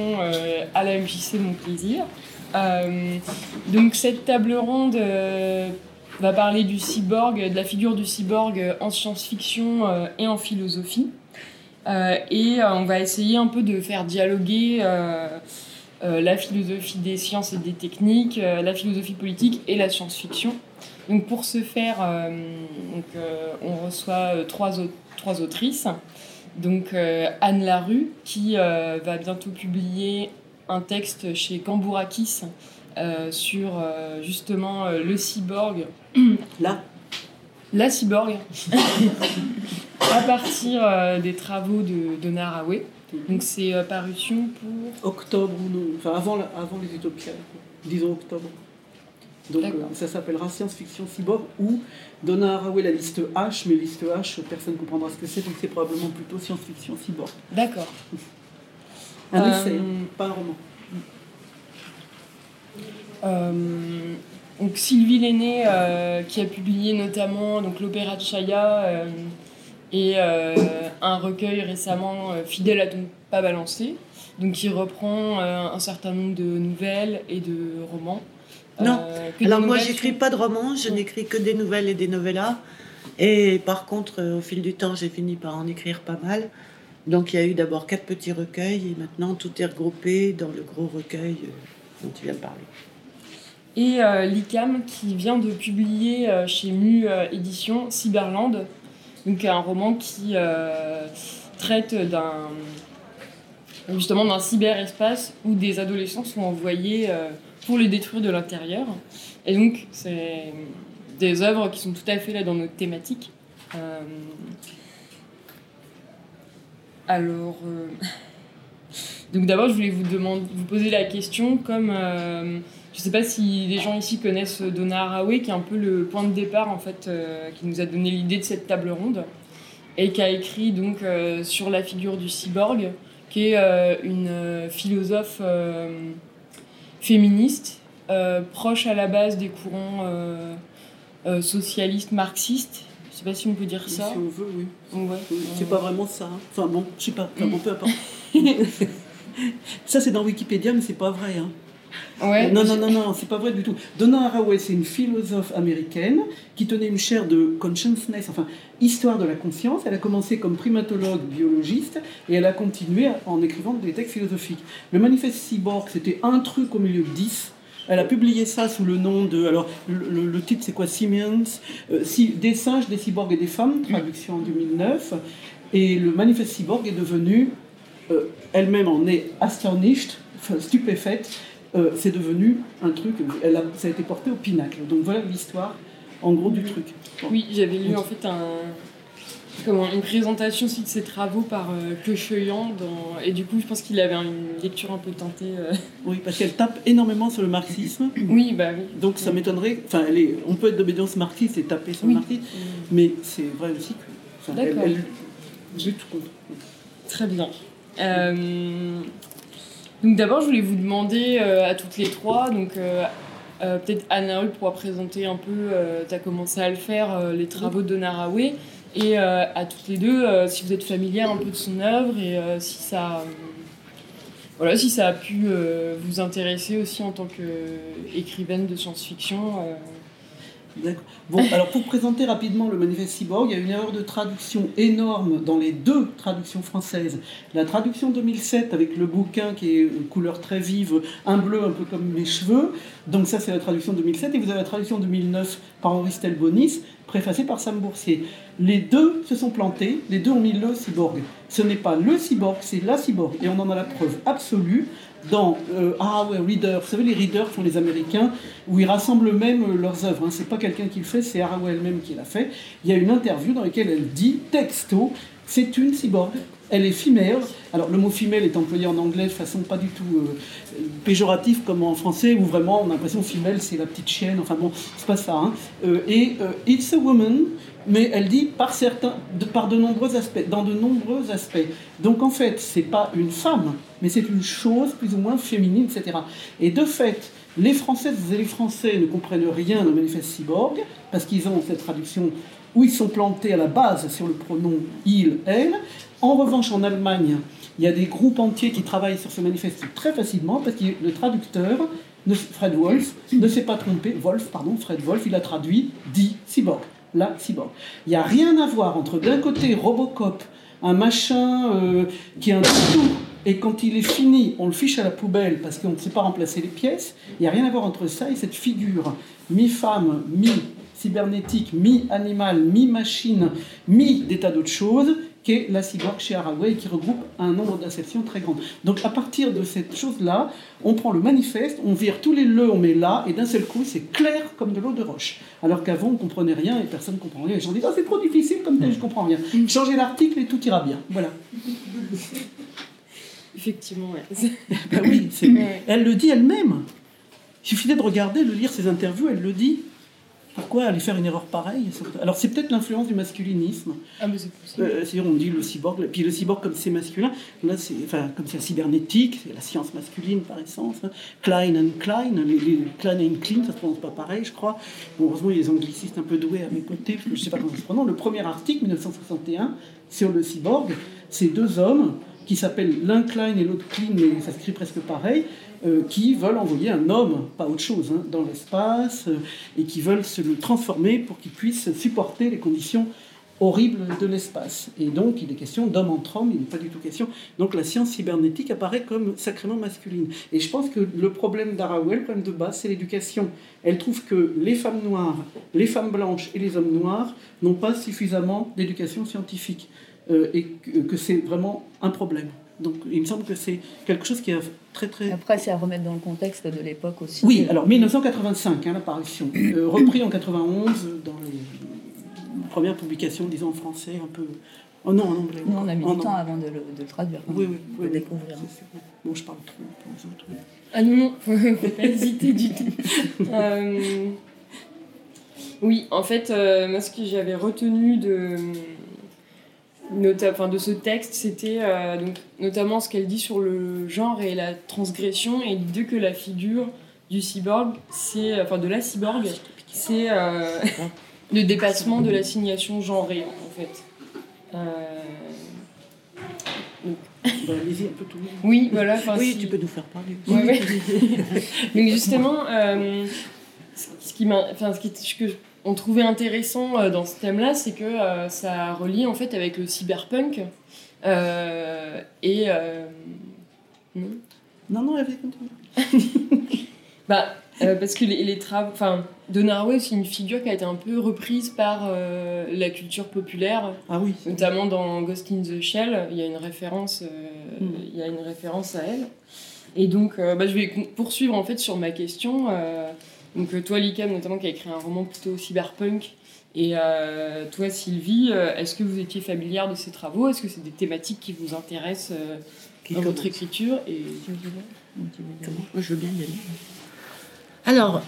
Euh, à la MJC Mon Plaisir. Euh, donc cette table ronde euh, va parler du cyborg, de la figure du cyborg en science-fiction et en philosophie. et on va essayer un peu de faire dialoguer la philosophie des sciences et des techniques, la philosophie politique et la science-fiction. Donc pour ce faire, on reçoit trois, trois autrices. Donc euh, Anne Larue, qui euh, va bientôt publier un texte chez Cambourakis euh, sur justement le cyborg. Là La cyborg. à partir des travaux de, de Naraway. Donc c'est parution pour... Octobre ou non, enfin avant, avant les utopiens, disons octobre. Donc ça s'appellera science-fiction cyborg ou Donna Haraway la liste H, mais liste H, personne ne comprendra ce que c'est, donc c'est probablement plutôt science-fiction cyborg. D'accord. Un essai, hein, pas un roman. Euh, donc Sylvie Lenné, euh, qui a publié notamment donc l'opéra de Chaya euh, et un recueil récemment fidèle à ton pas balancé, donc qui reprend un certain nombre de nouvelles et de romans. Non. Euh, Alors moi, j'écris pas de romans, je n'écris que des nouvelles et des novellas. Et par contre, euh, au fil du temps, j'ai fini par en écrire pas mal. Donc il y a eu d'abord quatre petits recueils et maintenant tout est regroupé dans le gros recueil euh, dont tu viens de parler. Et l'ICAM qui vient de publier chez Mu Édition Cyberland, donc un roman qui traite d'un justement d'un cyberespace où des adolescents sont envoyés pour les détruire de l'intérieur. Et donc, c'est des œuvres qui sont tout à fait là dans notre thématique. Euh, alors, euh, donc d'abord, je voulais vous, demander, vous poser la question comme, euh, je ne sais pas si les gens ici connaissent Donna Haraway, qui est un peu le point de départ en fait, qui nous a donné l'idée de cette table ronde et qui a écrit donc sur la figure du cyborg, qui est une philosophe féministe, euh, proche à la base des courants euh, euh, socialistes, marxistes. Je sais pas si on peut dire ça. Si on veut, oui. C'est pas vraiment ça. Hein. Enfin bon, je sais pas. Enfin bon, peu importe. ça, c'est dans Wikipédia, mais c'est pas vrai. Hein. Non, non, non, non, c'est pas vrai du tout. Donna Haraway, c'est une philosophe américaine qui tenait une chaire de consciousness, enfin, histoire de la conscience. Elle a commencé comme primatologue biologiste et elle a continué en écrivant des textes philosophiques. Le manifeste cyborg, c'était un truc au milieu de dix. Elle a publié ça sous le nom de. Alors, le, titre, c'est quoi? Simians euh, Des singes, des cyborgs et des femmes, traduction en 2009. Et le manifeste cyborg est devenu. Euh, elle-même en est astonished, stupéfaite, euh, c'est devenu un truc, elle a, ça a été porté au pinacle. Donc voilà l'histoire, en gros, du truc. Oui, j'avais lu en fait un, comment, une présentation aussi de ses travaux par euh, dans, et du coup, je pense qu'il avait une lecture un peu teintée. Euh. Oui, parce qu'elle tape énormément sur le marxisme. Oui, bah oui. Donc ça m'étonnerait. Enfin, on peut être d'obédience marxiste et taper sur le marxisme, mais c'est vrai aussi que. Enfin, elle, elle contre. Très bien. Euh, donc d'abord, je voulais vous demander euh, à toutes les trois, donc euh, euh, peut-être Anna Rup pourra présenter un peu, tu as commencé à le faire, les travaux de Naraway, et à toutes les deux, si vous êtes familière un peu de son œuvre et si ça... voilà, si ça a pu vous intéresser aussi en tant qu'écrivaine de science-fiction, Bon, alors pour présenter rapidement le manifeste cyborg, il y a une erreur de traduction énorme dans les deux traductions françaises. La traduction 2007 avec le bouquin qui est couleur très vive, un bleu un peu comme mes cheveux. Donc ça c'est la traduction 2007 et vous avez la traduction 2009 par Henri Stelbonis, préfacée par Sam Boursier. Les deux se sont plantés, les deux ont mis le cyborg. Ce n'est pas le cyborg, c'est la cyborg. Et on en a la preuve absolue dans euh, Ah Reader. Vous savez, les readers font les Américains, où ils rassemblent eux-mêmes euh, leurs œuvres. Hein. C'est pas quelqu'un qui le fait, c'est Haraway elle-même qui l'a fait. Il y a une interview dans laquelle elle dit, texto, c'est une cyborg. Elle est femelle. Alors le mot femelle est employé en anglais de façon pas du tout euh, péjorative comme en français, où vraiment on a l'impression femelle c'est la petite chienne. Enfin bon, c'est pas ça. Hein. et it's a woman mais elle dit par certains, de, par de nombreux aspects, dans de nombreux aspects. Donc en fait, c'est pas une femme, mais c'est une chose plus ou moins féminine, etc. Et de fait, les Françaises et les Français ne comprennent rien au manifeste cyborg parce qu'ils ont cette traduction où ils sont plantés à la base sur le pronom il, elle. En revanche, en Allemagne, il y a des groupes entiers qui travaillent sur ce manifeste très facilement parce que le traducteur, Fred Wolf, ne s'est pas trompé. Wolf, pardon, Fred Wolf, il a traduit dit cyborg. La cyborg. Il n'y a rien à voir entre d'un côté Robocop, un machin euh, qui est un tout et quand il est fini, on le fiche à la poubelle parce qu'on ne sait pas remplacer les pièces. Il n'y a rien à voir entre ça et cette figure mi-femme, mi-cybernétique, mi-animal, mi-machine, mi des tas d'autres choses, qui est la cyborg chez Haraway et qui regroupe un nombre d'acceptions très grand. Donc à partir de cette chose-là, on prend le manifeste, on vire tous les le, on met là, et d'un seul coup, c'est clair comme de l'eau de roche. Alors qu'avant, on ne comprenait rien et personne ne comprenait rien. Les gens disent, oh, c'est trop difficile comme tel, je comprends rien. Changez l'article et tout ira bien. Voilà. Effectivement, ouais. ben oui, elle le dit elle-même. Il suffisait de regarder, de lire ses interviews, elle le dit. Pourquoi aller faire une erreur pareille Alors c'est peut-être l'influence du masculinisme. Ah mais c'est possible. Euh, on dit le cyborg, puis le cyborg comme c'est masculin, là c'est, enfin comme c'est la cybernétique, c'est la science masculine par essence. Hein. Klein and Klein, les, Klein and Klein, ça se prononce pas pareil, je crois. Bon, heureusement il y a des anglicistes un peu doués à mes côtés, parce que je sais pas comment ça se prononce. Le premier article 1961 sur le cyborg, c'est deux hommes qui s'appellent l'un Klein et l'autre Klein, mais ça s'écrit presque pareil, euh, qui veulent envoyer un homme, pas autre chose, hein, dans l'espace, euh, et qui veulent se le transformer pour qu'il puisse supporter les conditions horribles de l'espace. Et donc, il est question d'homme entre homme, il n'est pas du tout question. Donc, la science cybernétique apparaît comme sacrément masculine. Et je pense que le problème d'Arawell, le problème de base, c'est l'éducation. Elle trouve que les femmes noires, les femmes blanches et les hommes noirs n'ont pas suffisamment d'éducation scientifique. Euh, et que, c'est vraiment un problème. Donc il me semble que c'est quelque chose qui est très très... Après, c'est à remettre dans le contexte de l'époque aussi. Oui, alors 1985, hein, l'apparition. Euh, repris en 91 dans les premières publications, disons en français, un peu... Oh non, en anglais. Nous, on a mis du temps avant de le, traduire. Oui, oui, oui. De découvrir. Bon, je parle trop pour les autres. Ah non, non, faut pas hésiter du tout. Euh, oui, en fait, moi, ce que j'avais retenu de enfin, de ce texte, c'était euh, donc, notamment ce qu'elle dit sur le genre et la transgression et l'idée que la figure du cyborg, c'est, enfin de la cyborg, c'est euh, le dépassement de l'assignation genrée en fait. Euh... Bah, allez-y un peu tout. Oui, voilà. Oui, tu peux nous faire parler. donc justement, euh, ce qui m'a, enfin, ce qui, que on trouvait intéressant euh, dans ce thème-là, c'est que euh, ça relie en fait avec le cyberpunk. Euh, et. non Non, non, elle continue. bah, parce que les, les travaux. Enfin, Donarway, c'est une figure qui a été un peu reprise par la culture populaire. Ah oui. Notamment dans Ghost in the Shell, il y a une référence, hmm. il y a une référence à elle. Et donc, bah, je vais poursuivre en fait sur ma question. Donc euh, toi, Likam, notamment, qui a écrit un roman plutôt cyberpunk. Et euh, toi, Sylvie, euh, est-ce que vous étiez familière de ces travaux? Est-ce que c'est des thématiques qui vous intéressent dans votre écriture? Et... Moi, je veux bien y aller. Alors,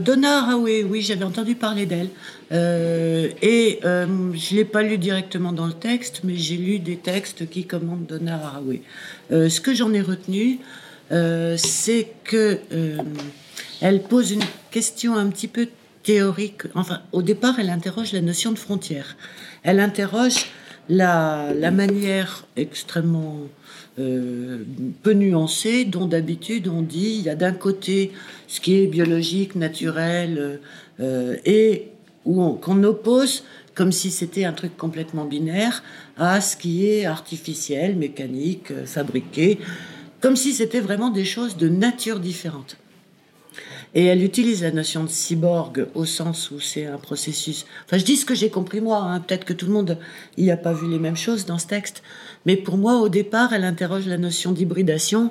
Donna Haraway, oui, j'avais entendu parler d'elle. et je ne l'ai pas lu directement dans le texte, mais j'ai lu des textes qui commandent Donna Haraway. ce que j'en ai retenu, c'est que elle pose une question un petit peu théorique. Enfin, au départ, elle interroge la notion de frontière. Elle interroge la, manière extrêmement euh, peu nuancée dont d'habitude on dit il y a d'un côté ce qui est biologique, naturel, euh, et qu'on oppose comme si c'était un truc complètement binaire à ce qui est artificiel, mécanique, euh, fabriqué, comme si c'était vraiment des choses de nature différente. Et elle utilise la notion de cyborg au sens où c'est un processus. Enfin, je dis ce que j'ai compris moi. Hein. Peut-être que tout le monde n'y a pas vu les mêmes choses dans ce texte. Mais pour moi, au départ, elle interroge la notion d'hybridation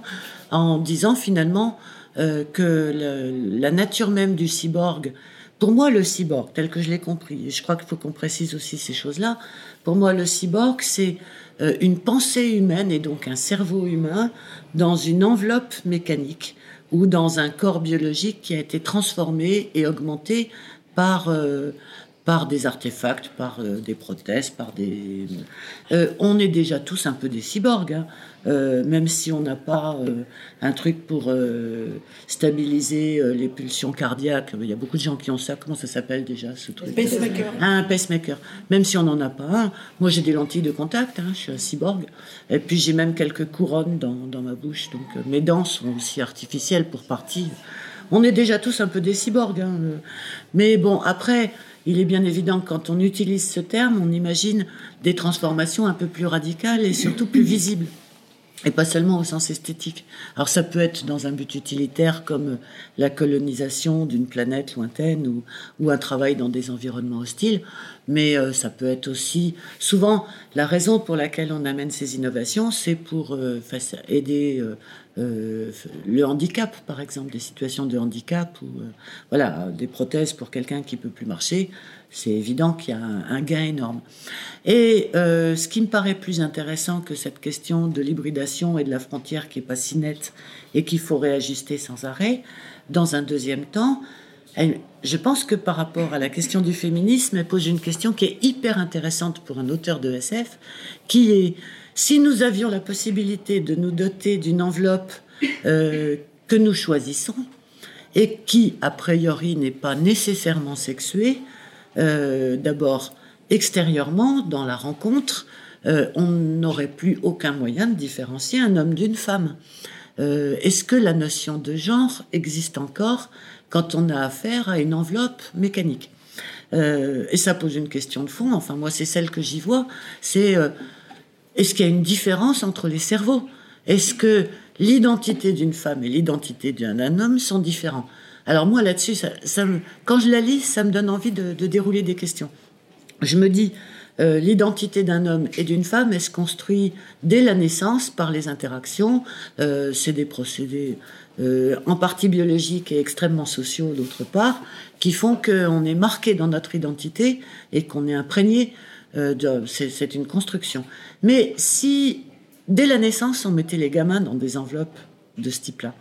en disant finalement euh, que la nature même du cyborg, pour moi, le cyborg, tel que je l'ai compris, je crois qu'il faut qu'on précise aussi ces choses-là, pour moi, le cyborg, c'est euh, une pensée humaine et donc un cerveau humain dans une enveloppe mécanique ou dans un corps biologique qui a été transformé et augmenté par, euh, par des artefacts, par euh, des prothèses, par des... Euh, on est déjà tous un peu des cyborgs, hein. euh, même si on n'a pas un truc pour stabiliser les pulsions cardiaques. Il y a beaucoup de gens qui ont ça. Comment ça s'appelle déjà ce truc? Pacemaker. un pacemaker. Même si on n'en a pas un. Moi j'ai des lentilles de contact, hein, je suis un cyborg. Et puis j'ai même quelques couronnes dans, dans ma bouche. Donc mes dents sont aussi artificielles pour partie. On est déjà tous un peu des cyborgs. Hein. Mais bon, après, il est bien évident que quand on utilise ce terme, on imagine des transformations un peu plus radicales et surtout plus visibles. Et pas seulement au sens esthétique. Alors ça peut être dans un but utilitaire comme la colonisation d'une planète lointaine ou, un travail dans des environnements hostiles, mais euh, ça peut être aussi souvent la raison pour laquelle on amène ces innovations, c'est pour euh, aider euh, euh, le handicap, par exemple, des situations de handicap ou euh, voilà, des prothèses pour quelqu'un qui peut plus marcher, c'est évident qu'il y a un, gain énorme. Et euh, ce qui me paraît plus intéressant que cette question de l'hybridation et de la frontière qui est pas si nette et qu'il faut réajuster sans arrêt, dans un deuxième temps, je pense que par rapport à la question du féminisme, elle pose une question qui est hyper intéressante pour un auteur de SF, qui est si nous avions la possibilité de nous doter d'une enveloppe euh, que nous choisissons et qui, a priori, n'est pas nécessairement sexuée, euh, d'abord extérieurement, dans la rencontre, euh, on n'aurait plus aucun moyen de différencier un homme d'une femme. Est-ce que la notion de genre existe encore quand on a affaire à une enveloppe mécanique? Et ça pose une question de fond, enfin moi c'est celle que j'y vois, c'est est-ce qu'il y a une différence entre les cerveaux? Est-ce que l'identité d'une femme et l'identité d'un homme sont différents? Alors moi là-dessus, ça, quand je la lis, ça me donne envie de, dérouler des questions. Je me dis, euh, l'identité d'un homme et d'une femme, elle se construit dès la naissance par les interactions. Euh, c'est des procédés euh, en partie biologiques et extrêmement sociaux d'autre part, qui font qu'on est marqué dans notre identité et qu'on est imprégné euh, c'est une construction. Mais si, dès la naissance, on mettait les gamins dans des enveloppes de ce type-là,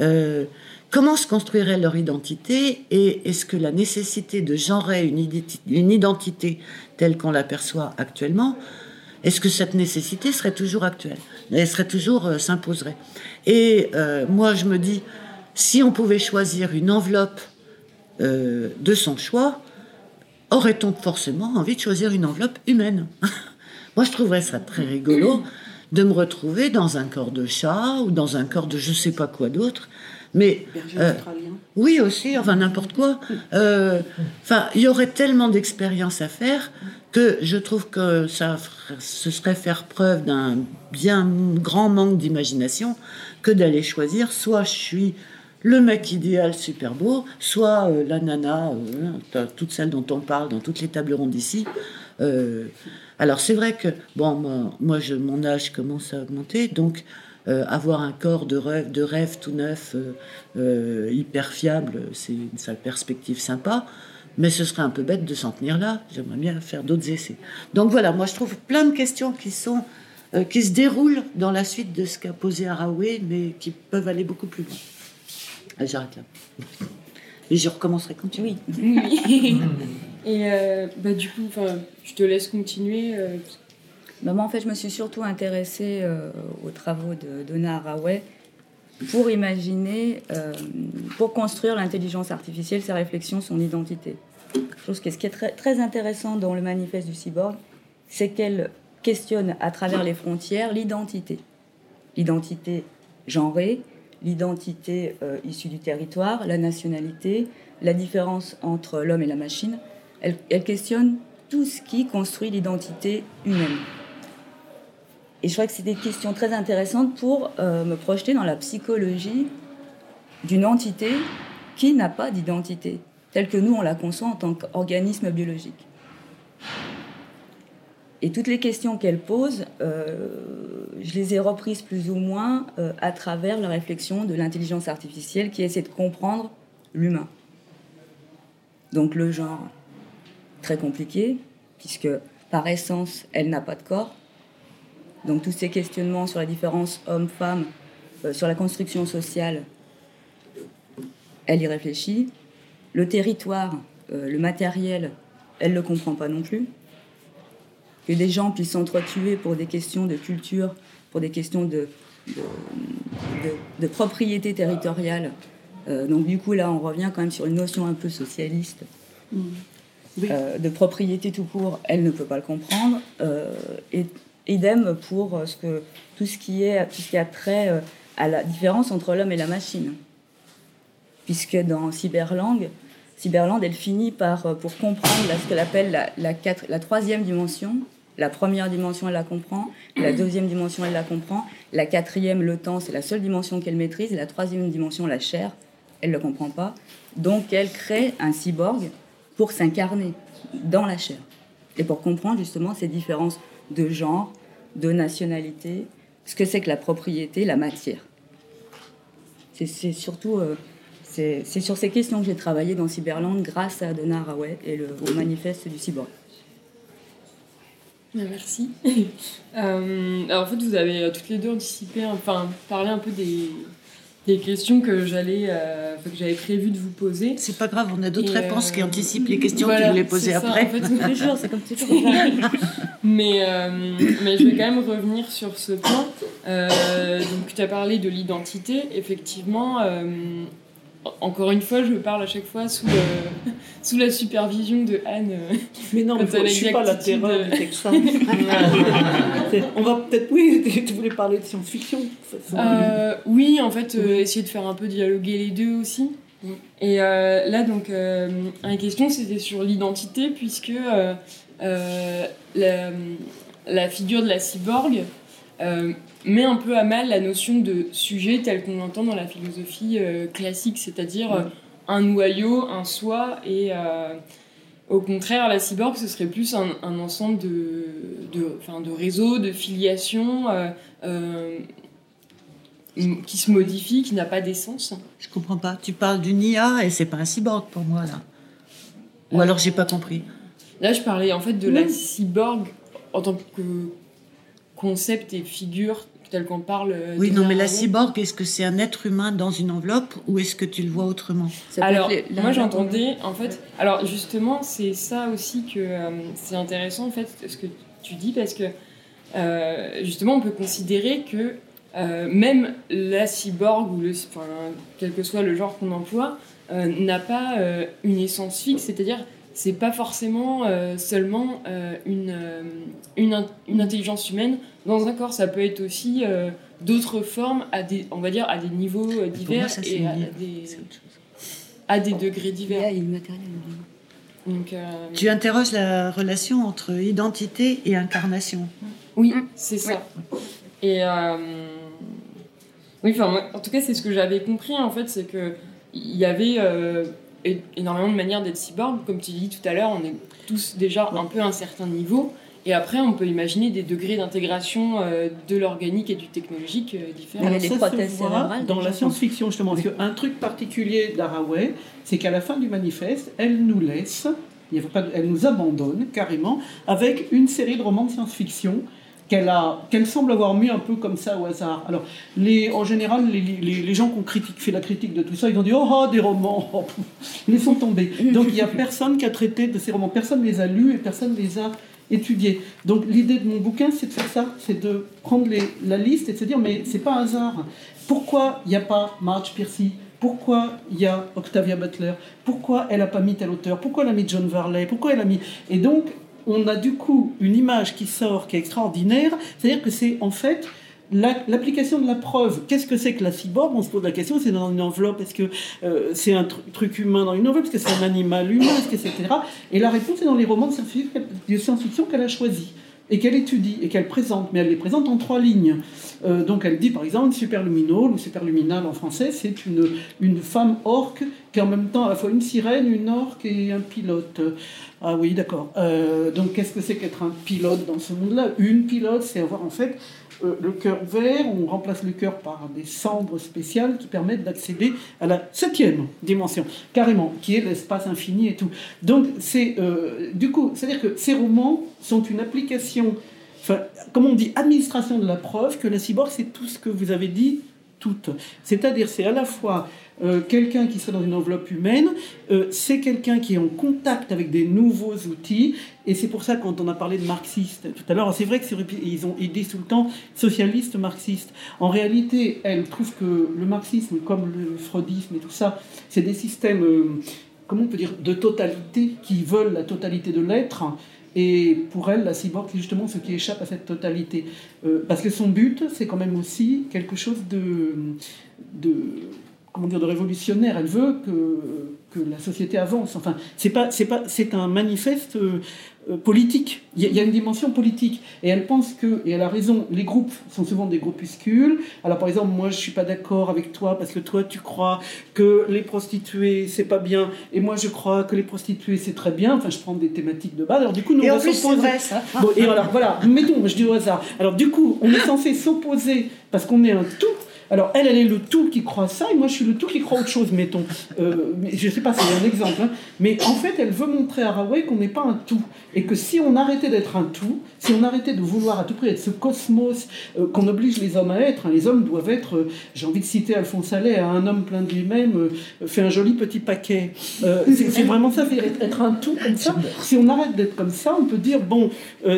euh, comment se construirait leur identité et est-ce que la nécessité de genrer une, identité telle qu'on l'aperçoit actuellement, est-ce que cette nécessité serait toujours actuelle Elle serait toujours euh, s'imposerait? Et moi, je me dis, si on pouvait choisir une enveloppe de son choix, aurait-on forcément envie de choisir une enveloppe humaine Moi, je trouverais ça très rigolo de me retrouver dans un corps de chat ou dans un corps de je sais pas quoi d'autre. Mais euh, oui aussi, enfin n'importe quoi. Euh, enfin, il y aurait tellement d'expériences à faire que je trouve que ça, ce serait faire preuve d'un bien grand manque d'imagination que d'aller choisir. Soit je suis le mec idéal super beau, soit euh, la nana, euh, toutes celles dont on parle dans toutes les tables rondes ici. Euh, alors c'est vrai que, bon, moi, je, mon âge commence à augmenter, donc avoir un corps de rêve, de rêve tout neuf, hyper fiable, c'est une sale perspective sympa. Mais ce serait un peu bête de s'en tenir là. J'aimerais bien faire d'autres essais. Donc voilà, moi je trouve plein de questions qui sont qui se déroulent dans la suite de ce qu'a posé Haraway, mais qui peuvent aller beaucoup plus loin. Ah, j'arrête là. Et je recommencerai quand tu veux. Oui. Et euh, bah, du coup, je te laisse continuer. Euh, bah, moi, en fait, je me suis surtout intéressée euh, aux travaux de Donna Haraway pour imaginer, pour construire l'intelligence artificielle, ses réflexions, son identité. Chose qui, ce qui est très, très intéressant dans le manifeste du cyborg, c'est qu'elle questionne à travers les frontières l'identité. L'identité genrée, l'identité euh, issue du territoire, la nationalité, la différence entre l'homme et la machine. Elle, questionne tout ce qui construit l'identité humaine. Et je crois que c'est des questions très intéressantes pour euh, me projeter dans la psychologie d'une entité qui n'a pas d'identité, telle que nous on la conçoit en tant qu'organisme biologique. Et toutes les questions qu'elle pose, euh, je les ai reprises plus ou moins euh, à travers la réflexion de l'intelligence artificielle qui essaie de comprendre l'humain. Donc le genre, très compliqué, puisque par essence, elle n'a pas de corps. Donc tous ces questionnements sur la différence homme-femme, euh, sur la construction sociale, elle y réfléchit. Le territoire, le matériel, elle ne le comprend pas non plus. Que des gens puissent s'entretuer pour des questions de culture, pour des questions de, de, propriété territoriale. Euh, donc du coup, là, on revient quand même sur une notion un peu socialiste. Mm. Euh, de propriété tout court, elle ne peut pas le comprendre. Euh, et idem pour ce que, tout, ce qui est, tout ce qui a trait à la différence entre l'homme et la machine. Puisque dans Cyberlang, Cyberland, elle finit par, pour comprendre ce qu'elle appelle la, la, la troisième dimension, la première dimension, elle la comprend. La deuxième dimension, elle la comprend. La quatrième, le temps, c'est la seule dimension qu'elle maîtrise. la troisième dimension, la chair, elle ne le comprend pas. Donc, elle crée un cyborg pour s'incarner dans la chair. Et pour comprendre justement ces différences de genre, de nationalité, ce que c'est que la propriété, la matière. C'est surtout euh, c'est sur ces questions que j'ai travaillé dans Cyberland grâce à Donna Haraway et le, au manifeste du cyborg. Merci. Euh, alors en fait, vous avez euh, toutes les deux anticipé, enfin parlé un peu des, des questions que j'allais, euh, que j'avais prévu de vous poser. C'est pas grave, on a d'autres réponses qui anticipent les questions que vous voulez poser après. en fait, c'est comme mais, mais je vais quand même revenir sur ce point. donc, tu as parlé de l'identité. Effectivement, encore une fois, je parle à chaque fois sous, sous la supervision de Anne. Euh, Mais non, je ne suis pas la terreur du Texan. On va peut-être, oui, tu voulais parler de science-fiction. Euh, oui, en fait, euh, essayer de faire un peu dialoguer les deux aussi. Et là, donc, la question, c'était sur l'identité, puisque la, la, figure de la cyborg met un peu à mal la notion de sujet tel qu'on l'entend dans la philosophie euh, classique, c'est-à-dire euh, un noyau, un soi, et euh, au contraire, la cyborg, ce serait plus un, ensemble de, de, de réseaux, de filiations qui se modifient, qui n'a pas d'essence. Je comprends pas. Tu parles d'une IA et c'est pas un cyborg pour moi, là. Ou alors j'ai pas compris. Là, je parlais en fait de la cyborg en tant que concept et figure tel qu'on parle. Euh, oui, non, mais la cyborg, est-ce que c'est un être humain dans une enveloppe ou est-ce que tu le vois autrement? Alors, moi j'entendais, en fait, alors justement, c'est ça aussi que euh, c'est intéressant, en fait, ce que tu dis, parce que euh, justement, on peut considérer que même la cyborg, ou le, enfin, quel que soit le genre qu'on emploie, n'a pas une essence fixe, c'est-à-dire c'est pas forcément seulement une, une, une, intelligence humaine dans un corps. Ça peut être aussi euh, d'autres formes, à des, on va dire, à des niveaux euh, divers et à des, à des, degrés divers. Donc, euh, Tu interroges la relation entre identité et incarnation. Oui, c'est ça. Et oui, enfin, en tout cas, c'est ce que j'avais compris en fait, c'est que il y avait énormément de manières d'être cyborg. Comme tu dis tout à l'heure, on est tous déjà un peu à un certain niveau. Et après, on peut imaginer des degrés d'intégration euh, de l'organique et du technologique euh, différents. Alors, ça prothèses dans la science-fiction, justement. Parce qu'un truc particulier d'Haraway, c'est qu'à la fin du manifeste, elle nous laisse, elle nous abandonne carrément, avec une série de romans de science-fiction qu'elle qu'elle semble avoir mis un peu comme ça au hasard. Alors, les, en général, les, les, gens qui ont critique, fait la critique de tout ça, ils ont dit oh, oh des romans, ils les sont tombés. Donc il n'y a personne qui a traité de ces romans, personne ne les a lus et personne ne les a étudier. Donc l'idée de mon bouquin, c'est de faire ça, c'est de prendre les, la liste et de se dire, mais c'est pas un hasard. Pourquoi il n'y a pas Marge Piercy pourquoi il y a Octavia Butler? Pourquoi elle n'a pas mis tel auteur? Pourquoi elle a mis John Varley? Pourquoi elle a mis... Et donc, on a du coup une image qui sort, qui est extraordinaire. C'est-à-dire que c'est en fait L'application de la preuve, qu'est-ce que c'est que la cyborg? On se pose la question, c'est dans une enveloppe, est-ce que euh, c'est un truc humain dans une enveloppe, est-ce que c'est un animal humain, etc. Et la réponse est dans les romans de science-fiction qu'elle a choisis et qu'elle étudie et qu'elle présente, mais elle les présente en trois lignes. Euh, donc elle dit par exemple superluminol ou superluminal en français, c'est une, une femme orque qui est en même temps à la fois une sirène, une orque et un pilote. Ah oui, d'accord. Euh, donc qu'est-ce que c'est qu'être un pilote dans ce monde-là? Une pilote, c'est avoir en fait euh, le cœur vert, on remplace le cœur par des cendres spéciales qui permettent d'accéder à la septième dimension, carrément, qui est l'espace infini et tout. Donc, c'est euh, du coup, c'est-à-dire que ces romans sont une application, enfin, comme on dit, administration de la preuve, que la cyborg, c'est tout ce que vous avez dit, toute. C'est-à-dire, c'est à la fois euh, quelqu'un qui serait dans une enveloppe humaine, euh, c'est quelqu'un qui est en contact avec des nouveaux outils. Et c'est pour ça, quand on a parlé de marxiste tout à l'heure, c'est vrai qu'ils ont disent tout le temps socialiste marxiste. En réalité, elle trouve que le marxisme, comme le freudisme et tout ça, c'est des systèmes, euh, comment on peut dire, de totalité qui veulent la totalité de l'être. Et pour elle, la cyborg, c'est justement ce qui échappe à cette totalité. parce que son but, c'est quand même aussi quelque chose de comment dire, de révolutionnaire. Elle veut que, que la société avance. Enfin, c'est pas, c'est pas, c'est un manifeste euh, politique. Il y, a, une dimension politique. Et elle pense que, et elle a raison, les groupes sont souvent des groupuscules. Alors, par exemple, moi, je suis pas d'accord avec toi parce que toi, tu crois que les prostituées, c'est pas bien, et moi, je crois que les prostituées, c'est très bien. Enfin, je prends des thématiques de base. Alors, du coup, nous, et on s'opposer. ça. Bon, et alors, voilà, mettons, je dis au hasard. Alors, du coup, on est censé s'opposer parce qu'on est un tout alors, elle, elle est le tout qui croit ça, et moi, je suis le tout qui croit autre chose, mettons. Euh, je ne sais pas, c'est un exemple. Hein. Mais en fait, elle veut montrer à Raoult qu'on n'est pas un tout. Et que si on arrêtait d'être un tout, si on arrêtait de vouloir à tout prix être ce cosmos euh, qu'on oblige les hommes à être, hein, les hommes doivent être, euh, j'ai envie de citer Alphonse Allais, hein, un homme plein de lui-même fait un joli petit paquet. c'est vraiment ça, être un tout comme ça. Si on arrête d'être comme ça, on peut dire, bon,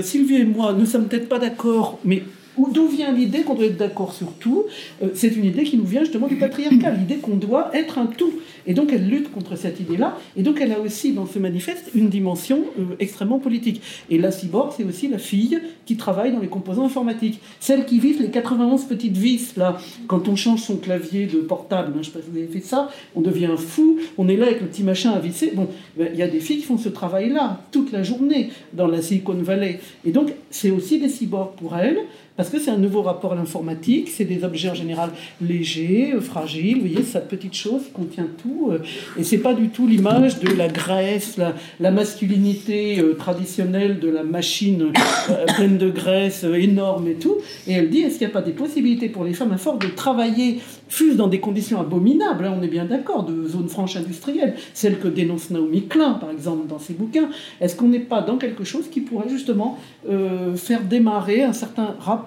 Sylvie et moi, nous sommes peut-être pas d'accord, mais D'où vient l'idée qu'on doit être d'accord sur tout euh, C'est une idée qui nous vient justement du patriarcat, l'idée qu'on doit être un tout. Et donc elle lutte contre cette idée-là. Et donc elle a aussi dans ce manifeste une dimension euh, extrêmement politique. Et la cyborg, c'est aussi la fille qui travaille dans les composants informatiques. Celle qui vise les 91 petites vis, là, quand on change son clavier de portable. Hein, je ne sais pas si vous avez fait ça, on devient fou, on est là avec le petit machin à visser. Bon, ben, il y a des filles qui font ce travail-là toute la journée dans la Silicon Valley. Et donc c'est aussi des cyborgs pour elles parce que c'est un nouveau rapport à l'informatique, c'est des objets en général légers, euh, fragiles, vous voyez, cette petite chose contient tout, euh, et c'est pas du tout l'image de la graisse, la, masculinité euh, traditionnelle de la machine pleine de graisse, énorme et tout, et elle dit, est-ce qu'il n'y a pas des possibilités pour les femmes à force de travailler, fût dans des conditions abominables, hein, on est bien d'accord, de zone franche industrielle, celle que dénonce Naomi Klein, par exemple, dans ses bouquins, est-ce qu'on n'est pas dans quelque chose qui pourrait justement faire démarrer un certain rapport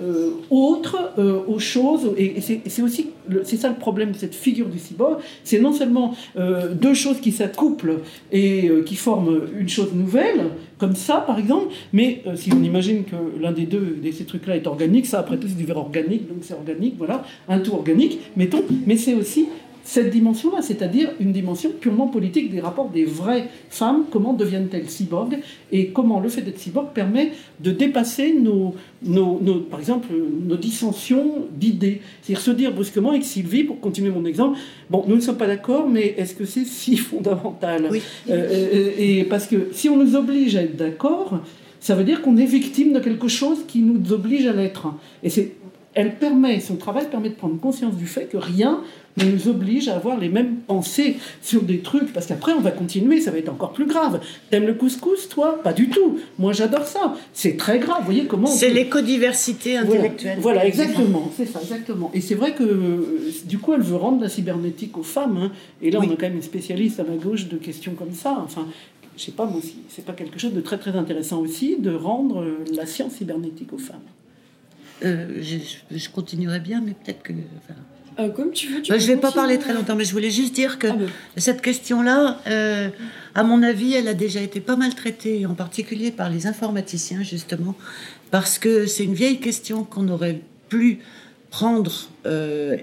euh, autre euh, aux choses. Et, c'est aussi c'est ça le problème de cette figure du cyborg. C'est non seulement euh, deux choses qui s'accouplent et qui forment une chose nouvelle, comme ça par exemple, mais si on imagine que l'un des deux de ces trucs-là est organique, ça après tout c'est du verre organique, donc c'est organique, voilà, un tout organique, mettons, mais c'est aussi cette dimension-là, c'est-à-dire une dimension purement politique des rapports des vraies femmes, comment deviennent-elles cyborgs, et comment le fait d'être cyborg permet de dépasser nos, nos, par exemple, nos dissensions d'idées. C'est-à-dire se dire brusquement avec Sylvie, pour continuer mon exemple, bon, nous ne sommes pas d'accord, mais est-ce que c'est si fondamental? Oui. Euh, euh, Et parce que si on nous oblige à être d'accord, ça veut dire qu'on est victime de quelque chose qui nous oblige à l'être. Et c'est elle permet, son travail permet de prendre conscience du fait que rien ne nous oblige à avoir les mêmes pensées sur des trucs, parce qu'après on va continuer, ça va être encore plus grave. T'aimes le couscous, toi? Pas du tout. Moi j'adore ça. C'est très grave. Vous voyez comment C'est l'écodiversité intellectuelle. Voilà, exactement. C'est ça, exactement. Et c'est vrai que euh, du coup elle veut rendre la cybernétique aux femmes. Hein. Et là on a quand même une spécialiste à ma gauche de questions comme ça. Enfin, je sais pas moi aussi. C'est pas quelque chose de très très intéressant aussi de rendre euh, la science cybernétique aux femmes. Euh, je, continuerai bien, mais peut-être que. Euh, comme tu veux. je ne vais pas parler très longtemps, mais je voulais juste dire que ah ben. cette question-là, euh, à mon avis, elle a déjà été pas mal traitée, en particulier par les informaticiens, justement, parce que c'est une vieille question qu'on aurait pu prendre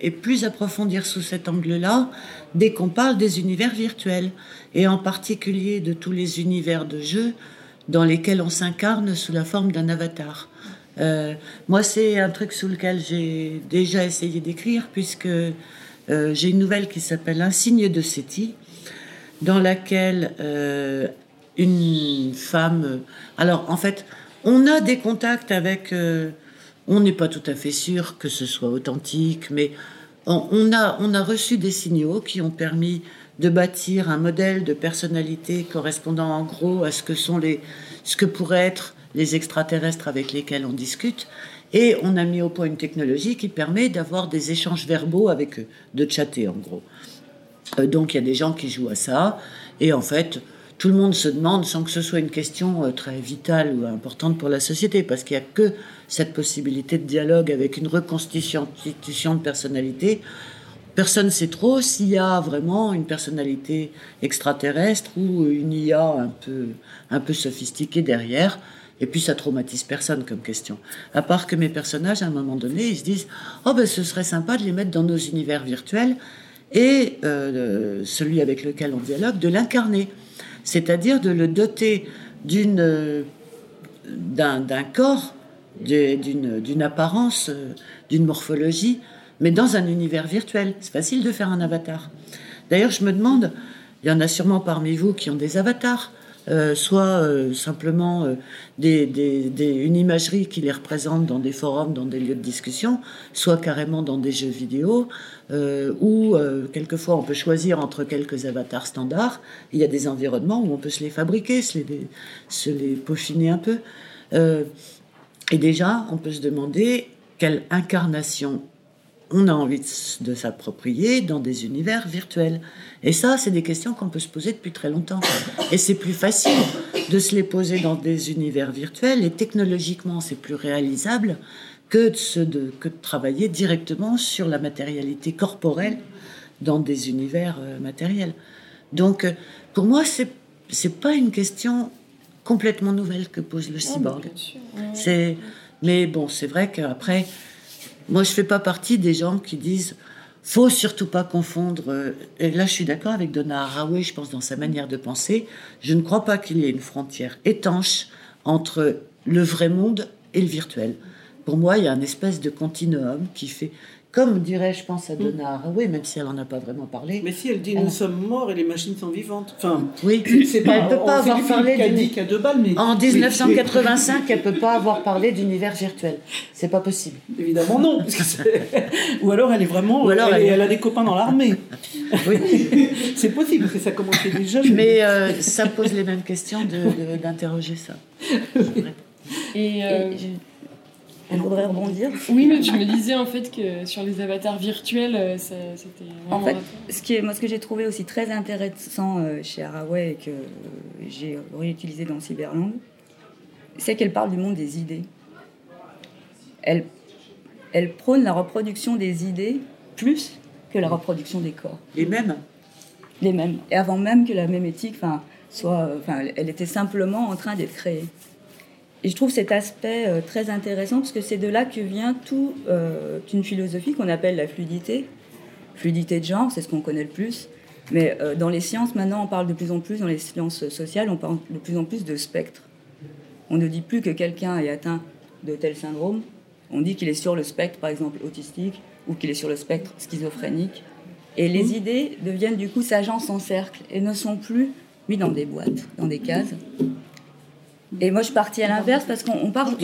et plus approfondir sous cet angle-là dès qu'on parle des univers virtuels, et en particulier de tous les univers de jeux dans lesquels on s'incarne sous la forme d'un avatar. Euh, moi, c'est un truc sous lequel j'ai déjà essayé d'écrire, puisque euh, j'ai une nouvelle qui s'appelle Un signe de Séti, dans laquelle euh, une femme. Alors, en fait, on a des contacts avec. on n'est pas tout à fait sûr que ce soit authentique, mais on, a, on a reçu des signaux qui ont permis de bâtir un modèle de personnalité correspondant en gros à ce que sont les, ce que pourrait être les extraterrestres avec lesquels on discute. Et on a mis au point une technologie qui permet d'avoir des échanges verbaux avec eux, de chatter en gros. Euh, donc il y a des gens qui jouent à ça. Et en fait, tout le monde se demande, sans que ce soit une question euh, très vitale ou importante pour la société, parce qu'il n'y a que cette possibilité de dialogue avec une reconstitution de personnalité, personne ne sait trop s'il y a vraiment une personnalité extraterrestre ou une IA un peu, un peu sophistiquée derrière. Et puis ça traumatise personne comme question. À part que mes personnages, à un moment donné, ils se disent Oh ben ce serait sympa de les mettre dans nos univers virtuels et euh, celui avec lequel on dialogue, de l'incarner. C'est-à-dire de le doter d'une, d'un, corps, d'une, apparence, euh, d'une morphologie, mais dans un univers virtuel. C'est facile de faire un avatar. D'ailleurs, je me demande, il y en a sûrement parmi vous qui ont des avatars. Euh, soit euh, simplement euh, une imagerie qui les représente dans des forums, dans des lieux de discussion, soit carrément dans des jeux vidéo, où quelquefois on peut choisir entre quelques avatars standards. Il y a des environnements où on peut se les fabriquer, se les, se les peaufiner un peu. et déjà, on peut se demander quelle incarnation on a envie de s'approprier dans des univers virtuels. Et ça, c'est des questions qu'on peut se poser depuis très longtemps. Et c'est plus facile de se les poser dans des univers virtuels, et technologiquement, c'est plus réalisable que de, que de travailler directement sur la matérialité corporelle dans des univers euh, matériels. Donc, euh, pour moi, c'est c'est pas une question complètement nouvelle que pose le cyborg. C'est, mais bon, c'est vrai qu'après, moi, je fais pas partie des gens qui disent faut surtout pas confondre. Euh, et là, je suis d'accord avec Donna Haraway, je pense, dans sa manière de penser. Je ne crois pas qu'il y ait une frontière étanche entre le vrai monde et le virtuel. Pour moi, il y a un espèce de continuum qui fait comme dirait, je pense, à Donna Haraway, même si elle n'en a pas vraiment parlé. Mais si elle dit nous sommes morts et les machines sont vivantes. Enfin, oui, c'est pas, elle peut pas avoir parlé d'une... deux balles, mais... En 1985, elle peut pas avoir parlé d'univers virtuel. C'est pas possible. Évidemment non. Ou alors elle est vraiment. Ou alors elle, elle, a des copains dans l'armée. oui. c'est possible parce que ça commençait déjà. Mais euh, ça pose les mêmes questions d'interroger ça. Et, euh, on voudrait rebondir. Oui, mais tu me disais en fait que sur les avatars virtuels, euh, c'était. En fait, ce qui est, moi, ce que j'ai trouvé aussi très intéressant euh, chez Haraway et que j'ai réutilisé dans Cyberland, c'est qu'elle parle du monde des idées. Elle, elle prône la reproduction des idées plus que la reproduction des corps. Les mêmes Les mêmes. Et avant même que la même éthique, enfin, soit, enfin, elle était simplement en train d'être créée. Et je trouve cet aspect euh, très intéressant parce que c'est de là que vient toute euh, une philosophie qu'on appelle la fluidité. Fluidité de genre, c'est ce qu'on connaît le plus. Mais euh, dans les sciences, maintenant, on parle de plus en plus, dans les sciences sociales, on parle de plus en plus de spectre. On ne dit plus que quelqu'un est atteint de tel syndrome. On dit qu'il est sur le spectre, par exemple, autistique, ou qu'il est sur le spectre schizophrénique. Et les mmh. idées deviennent du coup s'agencent en cercle et ne sont plus mis dans des boîtes, dans des cases, et moi, je suis partie à l'inverse parce qu'on parle.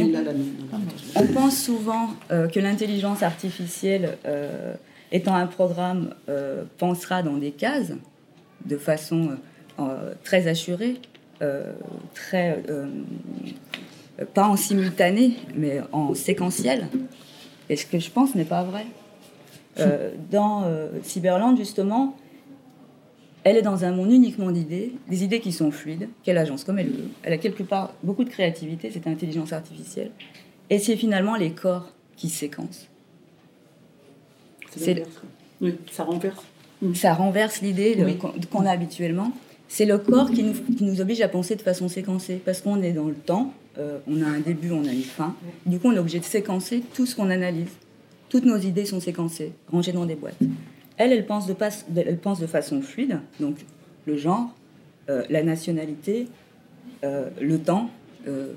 On, pense souvent euh, que l'intelligence artificielle, euh, étant un programme, euh, pensera dans des cases de façon très assurée, très pas en simultané, mais en séquentiel. Et ce que je pense n'est pas vrai. dans Cyberland, justement, elle est dans un monde uniquement d'idées, des idées qui sont fluides, qu'elle agence comme elle veut. Elle a quelque part beaucoup de créativité, cette intelligence artificielle. Et c'est finalement les corps qui séquencent. C'est oui, ça renverse. Mm. Ça renverse l'idée qu'on a habituellement. C'est le corps qui nous, oblige à penser de façon séquencée, parce qu'on est dans le temps, euh, on a un début, on a une fin. Du coup, on est obligé de séquencer tout ce qu'on analyse. Toutes nos idées sont séquencées, rangées dans des boîtes. Elle, elle pense de, façon fluide, donc le genre, euh, la nationalité, euh, le temps, euh,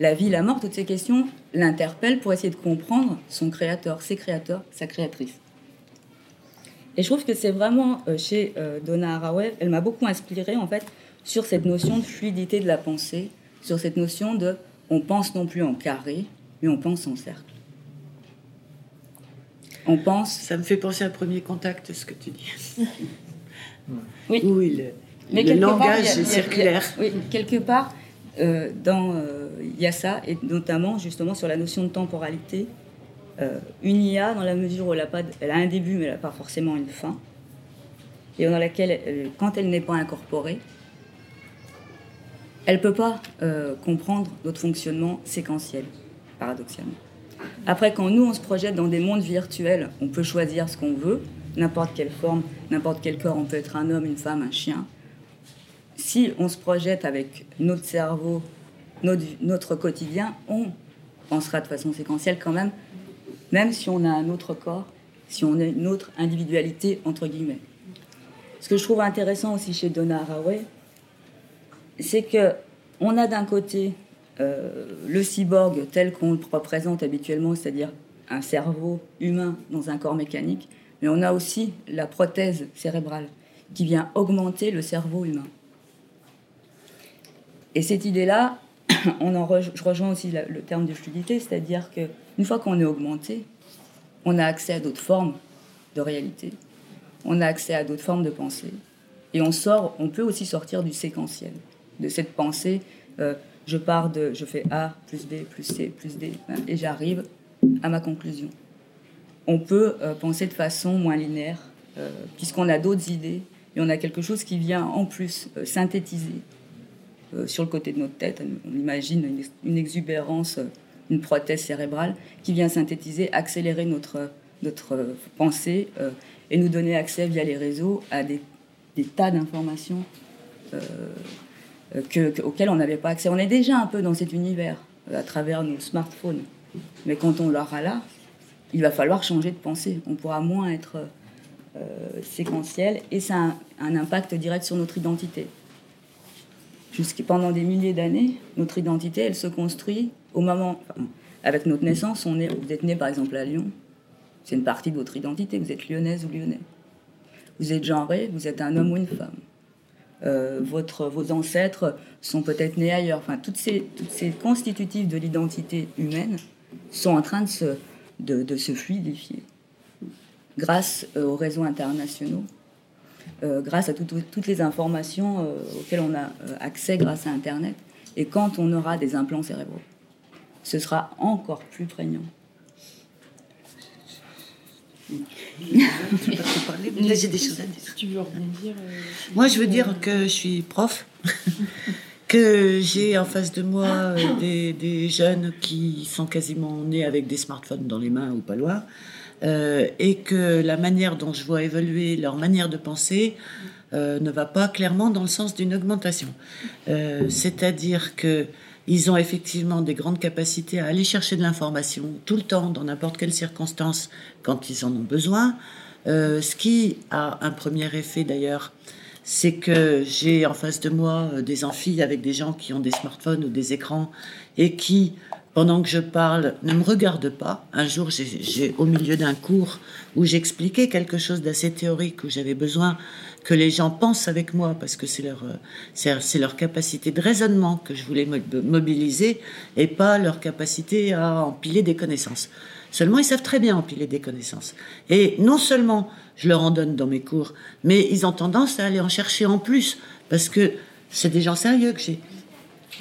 la vie, la mort, toutes ces questions l'interpellent pour essayer de comprendre son créateur, ses créateurs, sa créatrice. Et je trouve que c'est vraiment chez Donna Haraway, elle m'a beaucoup inspirée en fait sur cette notion de fluidité de la pensée, sur cette notion de on pense non plus en carré, mais on pense en cercle on pense. Ça me fait penser à premier contact, ce que tu dis. oui. Oui, le, langage est circulaire. oui, quelque part, euh, dans, euh, il y a ça, et notamment justement sur la notion de temporalité. Euh, une IA, dans la mesure où elle a, pas, elle a un début, mais elle n'a pas forcément une fin, et dans laquelle, quand elle n'est pas incorporée, elle ne peut pas comprendre notre fonctionnement séquentiel, paradoxalement. Après, quand nous, on se projette dans des mondes virtuels, on peut choisir ce qu'on veut. n'importe quelle forme, n'importe quel corps, on peut être un homme, une femme, un chien. Si on se projette avec notre cerveau, notre, quotidien, on pensera de façon séquentielle quand même, même si on a un autre corps, si on a une autre individualité, entre guillemets. Ce que je trouve intéressant aussi chez Donna Haraway, c'est que on a d'un côté le cyborg tel qu'on le représente habituellement, c'est-à-dire un cerveau humain dans un corps mécanique, mais on a aussi la prothèse cérébrale qui vient augmenter le cerveau humain. Et cette idée-là, on en je rejoins aussi le terme de fluidité, c'est-à-dire qu'une fois qu'on est augmenté, on a accès à d'autres formes de réalité, on a accès à d'autres formes de pensée, et on sort, on peut aussi sortir du séquentiel, de cette pensée. Euh, je pars de, je fais A plus B plus C plus D, hein, et j'arrive à ma conclusion. On peut euh, penser de façon moins linéaire, euh, puisqu'on a d'autres idées, et on a quelque chose qui vient en plus synthétiser sur le côté de notre tête. On imagine une, exubérance, une prothèse cérébrale qui vient synthétiser, accélérer notre, notre pensée et nous donner accès via les réseaux à des tas d'informations euh, auxquels on n'avait pas accès. On est déjà un peu dans cet univers euh, à travers nos smartphones. Mais quand on l'aura là, il va falloir changer de pensée. On pourra moins être euh, séquentiel et ça a un, impact direct sur notre identité. Jusqu'à pendant des milliers d'années, notre identité, elle se construit au moment. avec notre naissance, on est, vous êtes né par exemple à Lyon, c'est une partie de votre identité, vous êtes lyonnaise ou lyonnais. Vous êtes genré, vous êtes un homme ou une femme. Euh, votre, vos ancêtres sont peut-être nés ailleurs. Enfin, toutes ces, toutes ces constitutifs de l'identité humaine sont en train de se, de, se fluidifier grâce euh, aux réseaux internationaux, euh, grâce à toutes les informations auxquelles on a accès grâce à Internet. Et quand on aura des implants cérébraux, ce sera encore plus prégnant. J'ai des choses à dire. tu veux rebondir. Euh, moi, je veux dire que je suis prof, que j'ai en face de moi euh, des, des, jeunes qui sont quasiment nés avec des smartphones dans les mains ou pas loin, euh, et que la manière dont je vois évoluer leur manière de penser ne va pas clairement dans le sens d'une augmentation. C'est-à-dire que ils ont effectivement des grandes capacités à aller chercher de l'information tout le temps, dans n'importe quelle circonstance, quand ils en ont besoin. Euh, ce qui a un premier effet d'ailleurs, c'est que j'ai en face de moi euh, des amphis avec des gens qui ont des smartphones ou des écrans et qui, pendant que je parle, ne me regardent pas. Un jour, j'ai au milieu d'un cours où j'expliquais quelque chose d'assez théorique, où j'avais besoin que les gens pensent avec moi, parce que c'est leur, euh, c'est leur capacité de raisonnement que je voulais mobiliser, et pas leur capacité à empiler des connaissances. Seulement, ils savent très bien empiler des connaissances. Et non seulement je leur en donne dans mes cours, mais ils ont tendance à aller en chercher en plus, parce que c'est des gens sérieux que j'ai.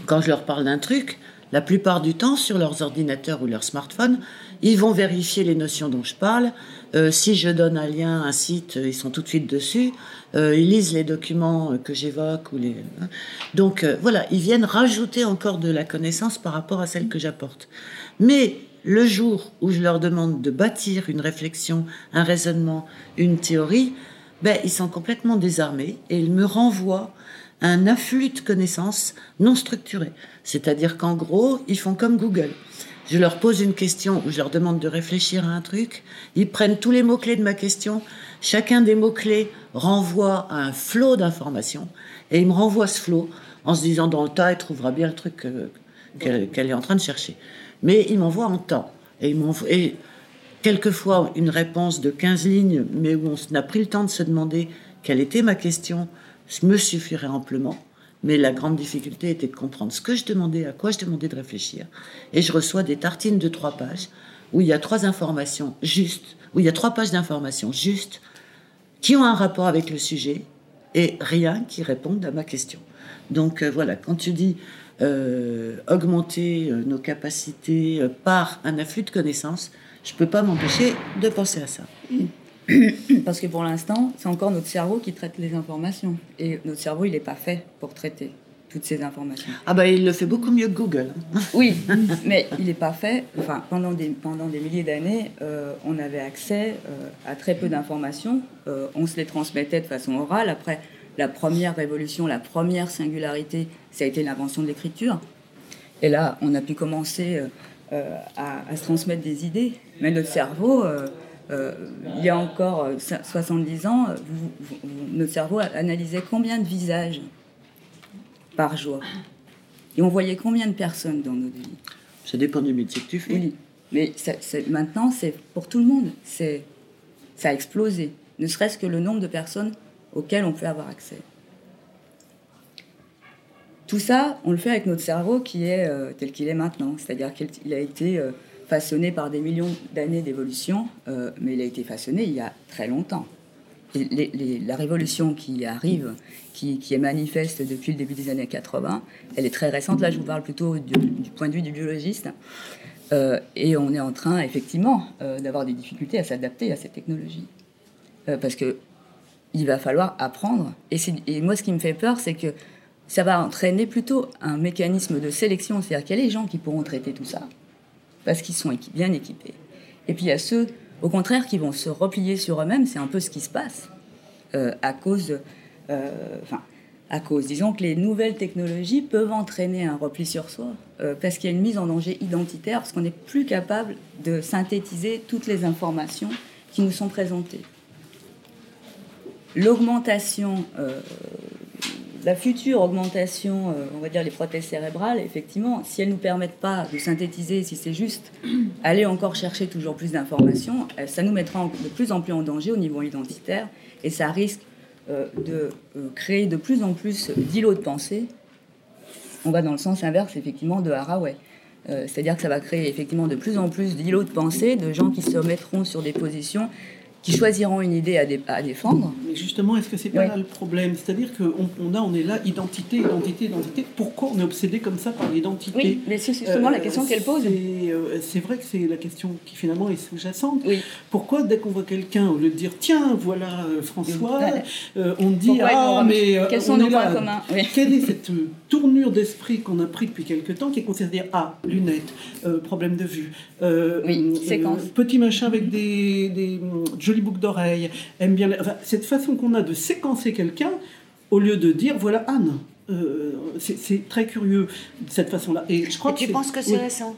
Quand je leur parle d'un truc, la plupart du temps, sur leurs ordinateurs ou leurs smartphones, ils vont vérifier les notions dont je parle, euh, si je donne un lien, un site, euh, ils sont tout de suite dessus. Euh, ils lisent les documents que j'évoque ou les. Hein. Donc voilà, ils viennent rajouter encore de la connaissance par rapport à celle que j'apporte. Mais le jour où je leur demande de bâtir une réflexion, un raisonnement, une théorie, ben, ils sont complètement désarmés et ils me renvoient un afflux de connaissances non structurées. C'est-à-dire qu'en gros, ils font comme Google. Je leur pose une question ou je leur demande de réfléchir à un truc. Ils prennent tous les mots-clés de ma question. Chacun des mots-clés renvoie à un flot d'informations. Et ils me renvoient ce flot en se disant dans le tas, elle trouvera bien le truc qu'elle est en train de chercher. Mais ils m'envoient en temps. Et, ils quelquefois une réponse de 15 lignes, mais où on n'a pris le temps de se demander quelle était ma question, me suffirait amplement. Mais la grande difficulté était de comprendre ce que je demandais, à quoi je demandais de réfléchir. Et je reçois des tartines de trois pages où il y a trois informations justes, où il y a trois pages d'informations justes qui ont un rapport avec le sujet et rien qui réponde à ma question. Donc euh, voilà, quand tu dis euh, augmenter euh, nos capacités par un afflux de connaissances, je ne peux pas m'empêcher de penser à ça. Parce que pour l'instant, c'est encore notre cerveau qui traite les informations. Et notre cerveau, il n'est pas fait pour traiter toutes ces informations. Ah bah il le fait beaucoup mieux que Google. Oui, mais il n'est pas fait. Enfin, pendant des, pendant des milliers d'années, euh, on avait accès euh, à très peu d'informations. Euh, on se les transmettait de façon orale. Après, la première révolution, la première singularité, ça a été l'invention de l'écriture. Et là, on a pu commencer à, se transmettre des idées. Mais notre cerveau, il y a encore 70 ans, notre cerveau analysait combien de visages par jour. Et on voyait combien de personnes dans notre vie Ça dépend du métier que tu fais. Oui, mais maintenant, c'est pour tout le monde. C'est, ça a explosé. Ne serait-ce que le nombre de personnes auxquelles on peut avoir accès. Tout ça, on le fait avec notre cerveau qui est euh, tel qu'il est maintenant. C'est-à-dire qu'il a été euh, façonné par des millions d'années d'évolution, euh, mais il a été façonné il y a très longtemps la révolution qui arrive, qui, est manifeste depuis le début des années 80, elle est très récente. Là, je vous parle plutôt du, point de vue du biologiste. Euh, et on est en train, effectivement, euh, d'avoir des difficultés à s'adapter à cette technologie. Parce que il va falloir apprendre. Et, et, moi, ce qui me fait peur, c'est que ça va entraîner plutôt un mécanisme de sélection. C'est-à-dire qu'il y a les gens qui pourront traiter tout ça, parce qu'ils sont bien équipés. Et puis il y a ceux au contraire, qui vont se replier sur eux-mêmes. C'est un peu ce qui se passe euh, à cause, euh, enfin, à cause, disons que les nouvelles technologies peuvent entraîner un repli sur soi euh, parce qu'il y a une mise en danger identitaire, parce qu'on n'est plus capable de synthétiser toutes les informations qui nous sont présentées. L'augmentation la future augmentation, euh, on va dire les prothèses cérébrales, effectivement, si elles ne nous permettent pas de synthétiser, si c'est juste aller encore chercher toujours plus d'informations, euh, ça nous mettra de plus en plus en danger au niveau identitaire et ça risque euh, de créer de plus en plus d'îlots de pensée. On va dans le sens inverse, effectivement, de Haraway. C'est-à-dire que ça va créer effectivement de plus en plus d'îlots de pensée, de gens qui se mettront sur des positions qui choisiront une idée à, défendre. Mais justement, est-ce que c'est pas là le problème? C'est-à-dire qu'on on a, on est là, identité, identité, identité. Pourquoi on est obsédé comme ça par l'identité? Oui, mais c'est justement la question qu'elle pose. Euh, c'est vrai que c'est la question qui finalement est sous-jacente. Pourquoi dès qu'on voit quelqu'un, au lieu de dire tiens, voilà euh, François, euh, on dit ah mais quels sont nos points communs? Quelle est cette tournure d'esprit qu'on a pris depuis quelque temps qui est considérée ah lunettes, problème de vue, petit machin avec des, des boucle d'oreille, aime bien. cette façon qu'on a de séquencer quelqu'un, au lieu de dire voilà Anne. Euh, c'est très curieux cette façon-là. Et je crois que tu penses que c'est récent?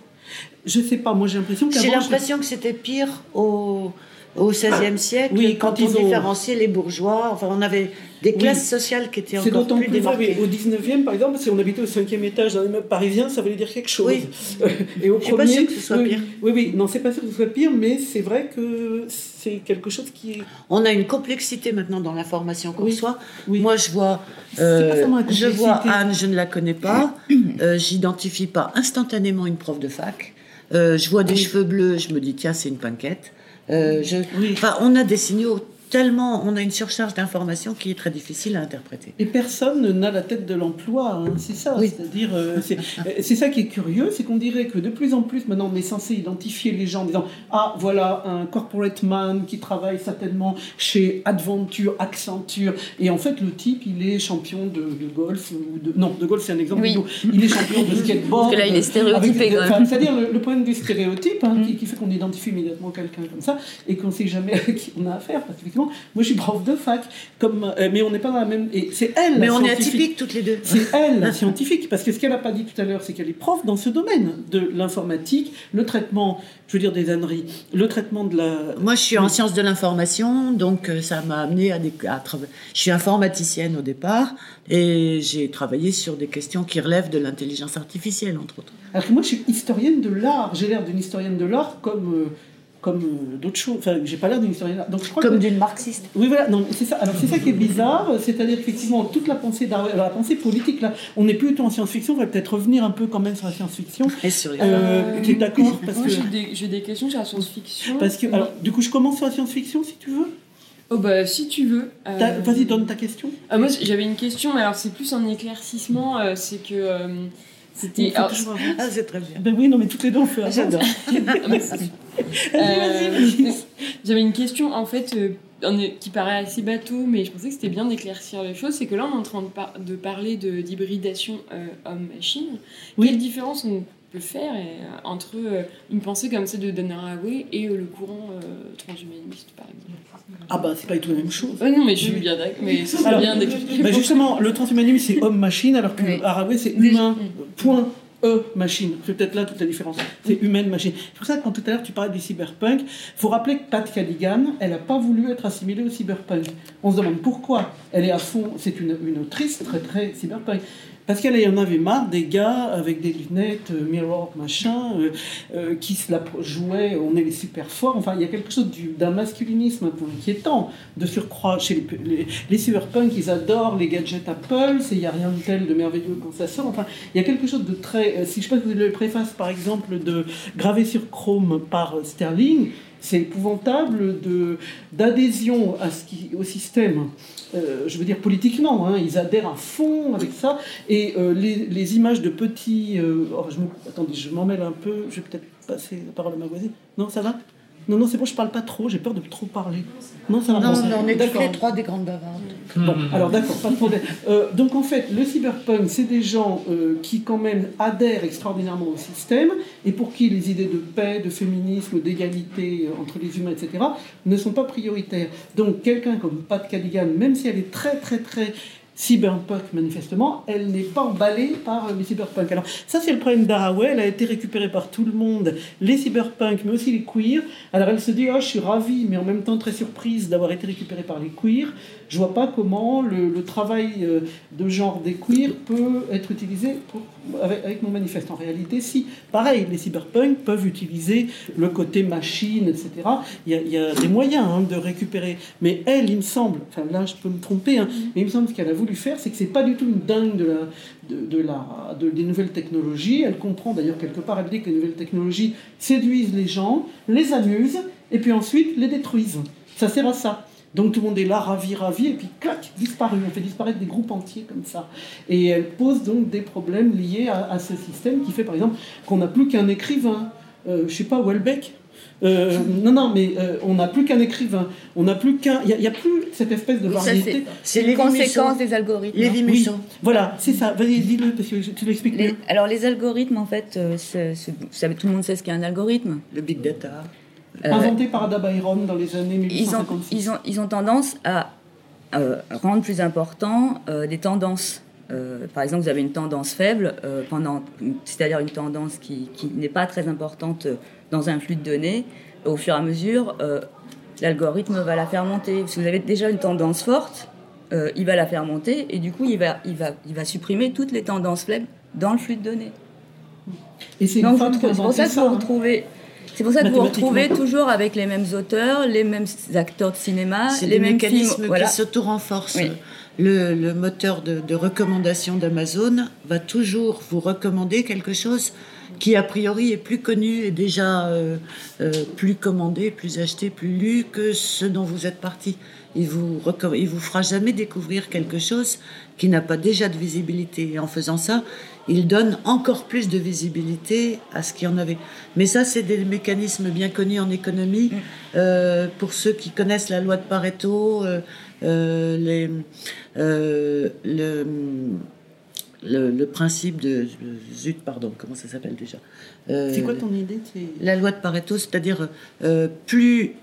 Je sais pas. Moi, j'ai l'impression J'ai l'impression que c'était pire au au XVIe siècle, oui, quand, on différenciait les bourgeois. Enfin, on avait des classes sociales qui étaient encore plus, plus démarquées. Au 19e, par exemple, si on habitait au cinquième étage dans immeuble parisien, ça voulait dire quelque chose. Oui. Et au Je premier, pas sûr que ce soit pire. Oui, oui, non, c'est pas sûr que ce soit pire, mais c'est vrai que c'est quelque chose qui est. On a une complexité maintenant dans l'information qu'on reçoit. Moi, je vois, euh, je vois Anne, je ne la connais pas, euh, j'identifie pas instantanément une prof de fac. Euh, je vois des cheveux bleus, je me dis tiens, c'est une panquette. Je, enfin, on a des signaux tellement, on a une surcharge d'informations qui est très difficile à interpréter. Et personne n'a la tête de l'emploi, hein, c'est ça. C'est-à-dire, euh, euh, c'est ça qui est curieux, c'est qu'on dirait que de plus en plus maintenant on est censé identifier les gens en disant ah voilà un corporate man qui travaille certainement chez Adventure, Accenture, et en fait le type il est champion de, golf ou de non de golf c'est un exemple. Il est champion de skateboard. Parce que là il est stéréotypé. C'est-à-dire le, point de vue stéréotype hein, qui, mm. qui, fait qu'on identifie immédiatement quelqu'un comme ça et qu'on ne sait jamais à qui on a affaire parce que moi, je suis prof de fac, comme, euh, mais on n'est pas dans la même. Et c'est elle. Mais on est atypiques toutes les deux. C'est elle, la scientifique, parce que ce qu'elle n'a pas dit tout à l'heure, c'est qu'elle est prof dans ce domaine de l'informatique, le traitement, je veux dire des âneries, le traitement de la. Moi, je suis en sciences de l'information, donc euh, ça m'a amené à, des, à. Je suis informaticienne au départ, et j'ai travaillé sur des questions qui relèvent de l'intelligence artificielle, entre autres. Alors que moi, je suis historienne de l'art. J'ai l'air d'une historienne de l'art comme. Euh, comme euh, d'autres choses. Enfin, j'ai pas l'air d'une historienne. Donc, je crois comme d'une marxiste. Oui, voilà. Non, c'est ça. Alors, c'est ça qui est bizarre. C'est-à-dire qu'effectivement, toute la pensée Alors, la pensée politique, là, on n'est plus tout en science-fiction. On va peut-être revenir un peu quand même sur la science-fiction. Et sur les... Euh, tu es d'accord parce Moi, que... j'ai des, questions sur la science-fiction. Parce que, alors, du coup, je commence sur la science-fiction, si tu veux. Oh bah si tu veux. Euh, vas-y, donne ta question. moi j'avais une question, mais alors c'est plus un éclaircissement, c'est que c'était. Ah, c'est très bien. Ben oui, non, mais toutes les deux, on fait. J'adore. Euh, j'avais une question, en fait, euh, qui paraît assez bateau, mais je pensais que c'était bien d'éclaircir les choses, c'est que là on est en train de, parler d'hybridation homme-machine. Quelle différence on peut faire entre une pensée comme celle de Dan Haraway et le courant transhumaniste par exemple Ah bah c'est pas du tout la même chose. non mais je suis bien d'accord, mais c'est bien d'expliquer. Bah justement, le transhumanisme c'est homme-machine alors que Haraway c'est humain, point. E machine. C'est peut-être là toute la différence. C'est humaine machine. C'est pour ça que quand tout à l'heure tu parlais du cyberpunk, il faut rappeler que Pat Callaghan, elle n'a pas voulu être assimilée au cyberpunk. On se demande pourquoi. Elle est à fond, c'est une, une autrice très très cyberpunk. Parce qu'elle en avait marre des gars avec des lunettes, euh, mirror, machin, euh, euh, qui se la jouaient, on est les super forts. Enfin, il y a quelque chose d'un masculinisme un peu inquiétant de surcroît chez les, les, cyberpunk, ils adorent les gadgets Apple, il n'y a rien de tel de merveilleux quand ça sort. Enfin, il y a quelque chose de très. Si je sais pas que vous le préface, par exemple, de gravé sur Chrome par Sterling, c'est épouvantable d'adhésion au système. Euh, je veux dire politiquement, hein, ils adhèrent à fond avec ça. Et euh, les, images de petits. Euh, oh, attendez, je m'en mêle un peu, je vais peut-être passer la parole à ma voisine. Non, ça va? Non, non, c'est bon, je parle pas trop, j'ai peur de trop parler. Non, ça va Non, non, on est tous les trois des grandes bavardes. Bon, alors d'accord, pas de problème. Euh, donc en fait, le cyberpunk, c'est des gens euh, qui quand même adhèrent extraordinairement au système et pour qui les idées de paix, de féminisme, d'égalité euh, entre les humains, etc., ne sont pas prioritaires. Donc quelqu'un comme Pat Cadigan, même si elle est très très très cyberpunk, manifestement, elle n'est pas emballée par les cyberpunk. Alors, ça, c'est le problème d'Araway. Elle a été récupérée par tout le monde, les cyberpunk, mais aussi les queers. Alors, elle se dit, oh, je suis ravie, mais en même temps très surprise d'avoir été récupérée par les queers je vois pas comment le, travail euh, de genre des queers peut être utilisé pour, avec, mon manifeste. En réalité, si. Pareil, les cyberpunk peuvent utiliser le côté machine, etc. Il y a, des moyens hein, de récupérer. Mais elle, il me semble, enfin là je peux me tromper, hein, mais il me semble ce qu'elle a voulu faire, c'est que c'est pas du tout une dingue de la, de, la, de, des nouvelles technologies. Elle comprend d'ailleurs quelque part, elle dit que les nouvelles technologies séduisent les gens, les amusent, et puis ensuite les détruisent. Ça sert à ça. Donc tout le monde est là, ravi, ravi, et puis clac, disparu. On fait disparaître des groupes entiers comme ça. Et elle pose donc des problèmes liés à, ce système qui fait par exemple qu'on n'a plus qu'un écrivain. Euh, je sais pas, Welbeck euh, non, non, mais euh, on n'a plus qu'un écrivain. On n'a plus qu'un. Il n'y a, plus cette espèce de variété. C'est les conséquences des algorithmes. Les oui, Voilà, c'est ça. Vas-y, dis-le parce que tu l'expliques mieux. Alors, les algorithmes, en fait, euh, tout le monde sait ce qu'est un algorithme. Le big data. Euh, Inventé par Ada Byron dans les années 1856. Ils ont, ils ont, tendance à euh, rendre plus important euh, des tendances. par exemple, vous avez une tendance faible, pendant, c'est-à-dire une tendance qui, qui n'est pas très importante dans un flux de données. Au fur et à mesure, l'algorithme va la faire monter. Si vous avez déjà une tendance forte, il va la faire monter et du coup, il va, il, va, il va supprimer toutes les tendances faibles dans le flux de données. Et c'est pour ça que vous retrouvez c'est pour ça que vous retrouvez toujours avec les mêmes auteurs, les mêmes acteurs de cinéma, les mêmes mécanismes films, qui s'auto-renforcent. Le, moteur de, recommandation d'Amazon va toujours vous recommander quelque chose qui a priori est plus connu et déjà euh, euh, plus commandé, plus acheté, plus lu que ce dont vous êtes parti. Il vous il vous fera jamais découvrir quelque chose qui n'a pas déjà de visibilité. Et en faisant ça, il donne encore plus de visibilité à ce qu'il y en avait. Mais ça, c'est des mécanismes bien connus en économie. Mm. Euh, pour ceux qui connaissent la loi de Pareto, euh, euh, les, le, le, principe de zut pardon comment ça s'appelle déjà? C'est quoi ton idée? La loi de Pareto c'est-à-dire plus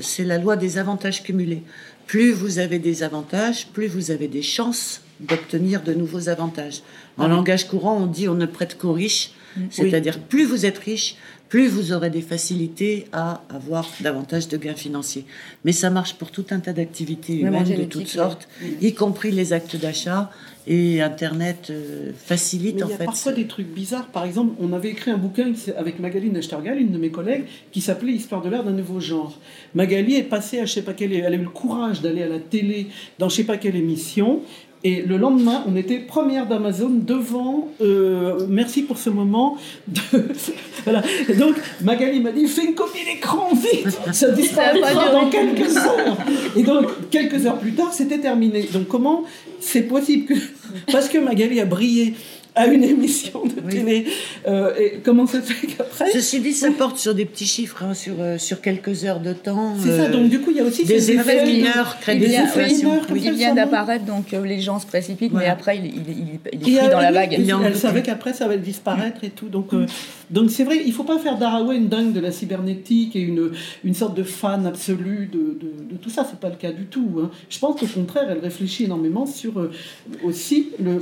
c'est la loi des avantages cumulés. Plus vous avez des avantages plus vous avez des chances d'obtenir de nouveaux avantages. En langage courant, on dit on ne prête qu'aux riches, mm. c'est-à-dire plus vous êtes riche, plus vous aurez des facilités à avoir davantage de gains financiers. Mais ça marche pour tout un tas d'activités humaines de toutes sortes, y compris les actes d'achat. Et Internet euh, facilite Mais en fait. Il y a parfois des trucs bizarres. Par exemple, on avait écrit un bouquin avec Magali Nashtargal, une de mes collègues, qui s'appelait Histoire de l'art d'un nouveau genre. Magali est passée à je sais pas quelle, elle a eu le courage d'aller à la télé dans je sais pas quelle émission, et le lendemain, on était première d'Amazon devant. Euh, merci pour ce moment. voilà. donc Magali m'a dit fais une copie d'écran vite, ça disparaîtra dans quelques heures. Et donc quelques heures plus tard, c'était terminé. Donc comment c'est possible que parce que Magali a brillé à une émission de télé. Euh, et comment ça fait qu'après Ceci dit, ça porte sur des petits chiffres, hein, sur, euh, sur quelques heures de temps. C'est ça, donc du coup, il y a aussi des effets mineurs, créent des. Il vient d'apparaître, donc les gens se précipitent, mais après, il, il, il, est pris dans la vague. Elle savait qu'après, ça va disparaître et tout. Donc, donc c'est vrai, il ne faut pas faire d'Araway une dingue de la cybernétique et une, une sorte de fan absolu de, de, tout ça. C'est pas le cas du tout. Hein. Je pense qu'au contraire, elle réfléchit énormément sur euh, aussi le,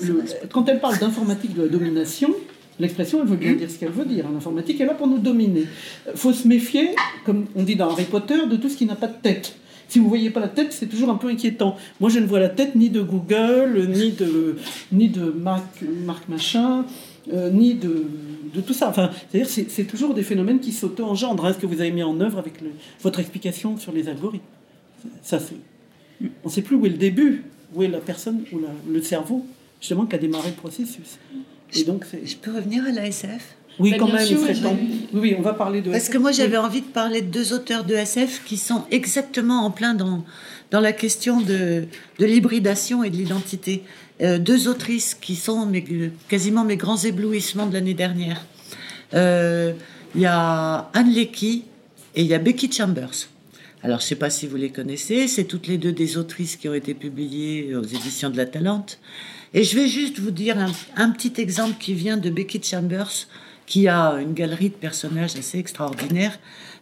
quand elle parle d'informatique de la domination. L'expression, elle veut bien dire ce qu'elle veut dire. L'informatique est là pour nous dominer. Il faut se méfier, comme on dit dans Harry Potter, de tout ce qui n'a pas de tête. Si vous ne voyez pas la tête, c'est toujours un peu inquiétant. Moi, je ne vois la tête ni de Google, ni de, ni de Marc, Machin, euh, ni de, de, tout ça. Enfin, c'est-à-dire c'est, toujours des phénomènes qui s'auto-engendrent. Hein, ce que vous avez mis en œuvre avec votre explication sur les algorithmes? Ça. On ne sait plus où est le début, où est la personne, où le cerveau, justement, qui a démarré le processus. Et donc. Je peux revenir à l'ASF oui, bah, quand même, il serait temps. Oui, oui, on va parler de. Parce que moi, j'avais envie de parler de deux auteurs de SF qui sont exactement en plein dans, dans la question de, de l'hybridation et de l'identité. Euh, deux autrices qui sont quasiment mes grands éblouissements de l'année dernière. Euh, il y a Anne Lecky et il y a Becky Chambers. Alors, je ne sais pas si vous les connaissez, c'est toutes les deux des autrices qui ont été publiées aux éditions de la Talente. Et je vais juste vous dire un, petit exemple qui vient de Becky Chambers, qui a une galerie de personnages assez extraordinaire.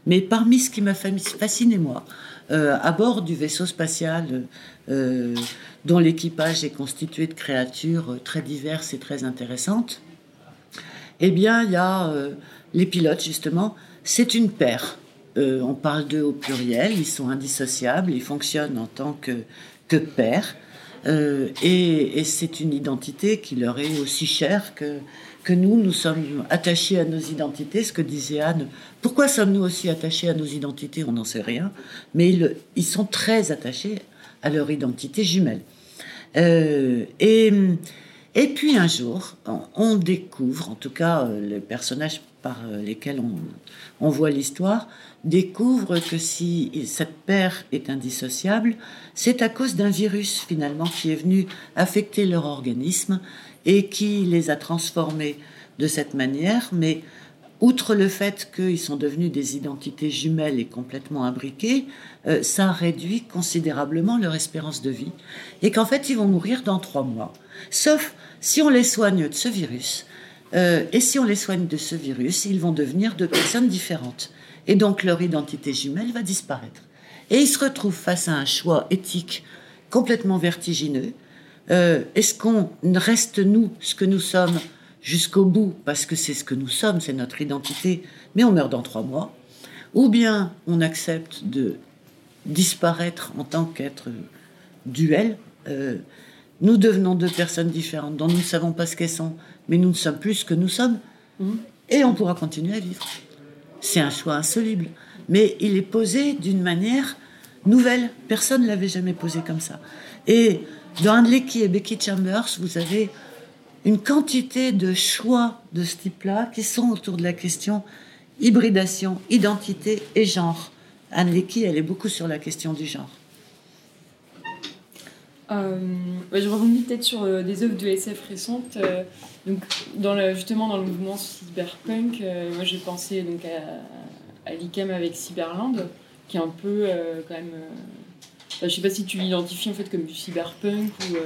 Mais parmi ce qui m'a fasciné, moi, euh, à bord du vaisseau spatial euh, dont l'équipage est constitué de créatures très diverses et très intéressantes, eh bien, il y a euh, les pilotes, justement. C'est une paire. Euh, on parle d'eux au pluriel, ils sont indissociables, ils fonctionnent en tant que, que paires. et, c'est une identité qui leur est aussi chère que, que nous, nous sommes attachés à nos identités, ce que disait Anne. Pourquoi sommes-nous aussi attachés à nos identités? On n'en sait rien. Mais ils, sont très attachés à leur identité jumelle. Euh, et, et puis un jour, on, découvre, en tout cas euh, les personnages par euh, lesquels on, on voit l'histoire, découvrent que si cette paire est indissociable, c'est à cause d'un virus finalement qui est venu affecter leur organisme et qui les a transformés de cette manière, mais outre le fait qu'ils sont devenus des identités jumelles et complètement imbriquées, euh, ça réduit considérablement leur espérance de vie et qu'en fait ils vont mourir dans trois mois. Sauf si on les soigne de ce virus. Euh, et si on les soigne de ce virus, ils vont devenir deux personnes différentes. Et donc leur identité jumelle va disparaître. Et ils se retrouvent face à un choix éthique complètement vertigineux. Euh, est-ce qu'on reste nous, ce que nous sommes, jusqu'au bout, parce que c'est ce que nous sommes, c'est notre identité, mais on meurt dans trois mois, ou bien on accepte de disparaître en tant qu'être duel? Euh, nous devenons deux personnes différentes dont nous ne savons pas ce qu'elles sont, mais nous ne sommes plus ce que nous sommes, mhm. et on pourra continuer à vivre. C'est un choix insoluble, mais il est posé d'une manière nouvelle. Personne ne l'avait jamais posé comme ça. Et dans Andleki et Becky Chambers, vous avez une quantité de choix de ce type-là qui sont autour de la question hybridation, identité et genre. Anne Lecky, elle est beaucoup sur la question du genre. Euh, je rebondis peut-être sur euh, des œuvres de SF récentes. Euh, donc, dans le, justement, dans le mouvement cyberpunk, moi j'ai pensé donc, à, à l'ICAM avec Cyberland, qui est un peu quand même. je sais pas si tu l'identifies en fait comme du cyberpunk ou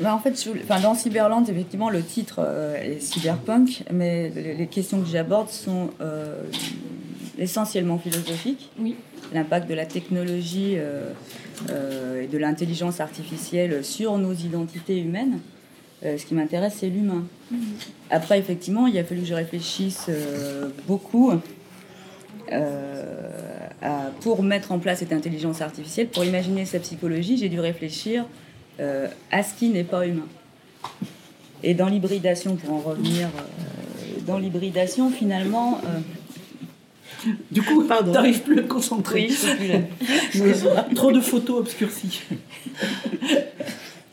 bah, en fait, dans Cyberland, effectivement, le titre euh, est cyberpunk, mais les, questions que j'aborde sont euh, essentiellement philosophiques. Oui. L'impact de la technologie euh, et de l'intelligence artificielle sur nos identités humaines. Ce qui m'intéresse, c'est l'humain. Mhm. Après, effectivement, il a fallu que je réfléchisse beaucoup pour mettre en place cette intelligence artificielle, pour imaginer sa psychologie. J'ai dû réfléchir euh, à ce qui n'est pas humain. Et dans l'hybridation, pour en revenir, euh, dans l'hybridation, finalement. Euh, du coup, pardon, t'arrives plus à te concentrer. Oui, Trop de photos obscurcies.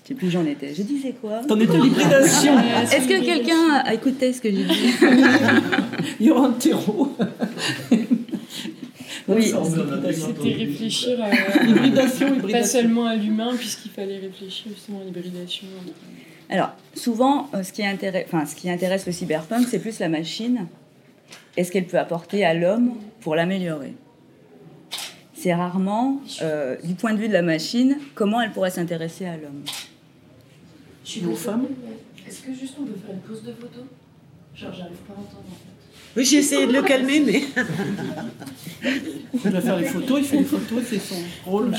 Je sais plus où j'en étais. Je disais quoi? T'en étais l'hybridation. Est-ce que quelqu'un a écouté ce que j'ai dit? Il y aura un terreau. Oui, c'était réfléchir à l'hybridation, pas seulement à l'humain, puisqu'il fallait réfléchir justement à l'hybridation. Alors, souvent, ce qui, intéresse, enfin, ce qui intéresse le cyberpunk, c'est plus la machine et ce qu'elle peut apporter à l'homme pour l'améliorer. C'est rarement, du point de vue de la machine, comment elle pourrait s'intéresser à l'homme. Je suis une femme. Est-ce que juste on peut faire une pause de photo? Genre, j'arrive pas à entendre en fait. Oui, j'ai essayé de le calmer, mais. Il va faire les photos, il fait les photos, c'est son rôle.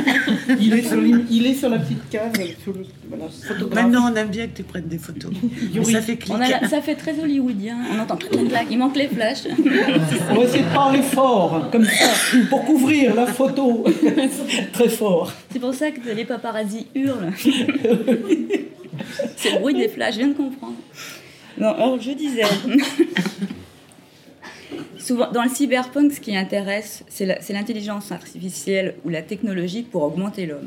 Il est sur, il est sur la petite case. Maintenant, on aime bien que tu prennes des photos. ça fait ça fait très hollywoodien. On entend toutes les blagues. Il manque les flashs. On va essayer de parler fort, comme ça, pour couvrir la photo. très fort. C'est pour ça que les paparazzis hurlent. C'est le bruit des flashs, je viens de comprendre. Non, alors je disais. Souvent, dans le cyberpunk, ce qui intéresse, c'est l'intelligence artificielle ou la technologie pour augmenter l'homme.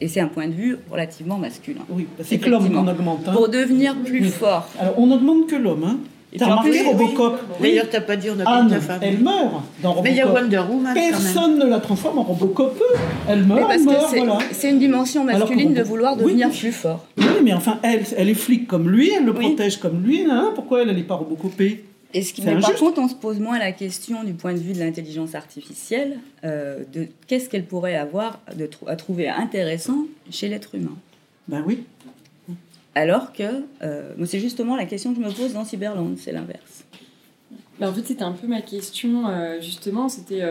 Et c'est un point de vue relativement masculin. Oui, c'est que l'homme qu'on augmente. Hein. Pour devenir plus fort. Alors, on n'augmente que l'homme. Hein. T'as remarqué Robocop? D'ailleurs, t'as pas dit on a femme. Elle meurt dans Robocop. Mais il y a Wonder Woman. Personne ne la transforme en Robocop. Elle meurt, elle meurt, voilà. C'est une dimension masculine de vouloir devenir plus fort. Oui, mais enfin, elle, elle est flic comme lui, elle le protège comme lui. Hein, pourquoi elle, n'est pas Robocopée? Et ce qui, mais par contre, on se pose moins la question du point de vue de l'intelligence artificielle, euh, de qu'est-ce qu'elle pourrait avoir de, à trouver intéressant chez l'être humain? Ben oui. Alors que, euh, c'est justement la question que je me pose dans Cyberland, c'est l'inverse. Ben, en fait, c'était un peu ma question, euh, justement, c'était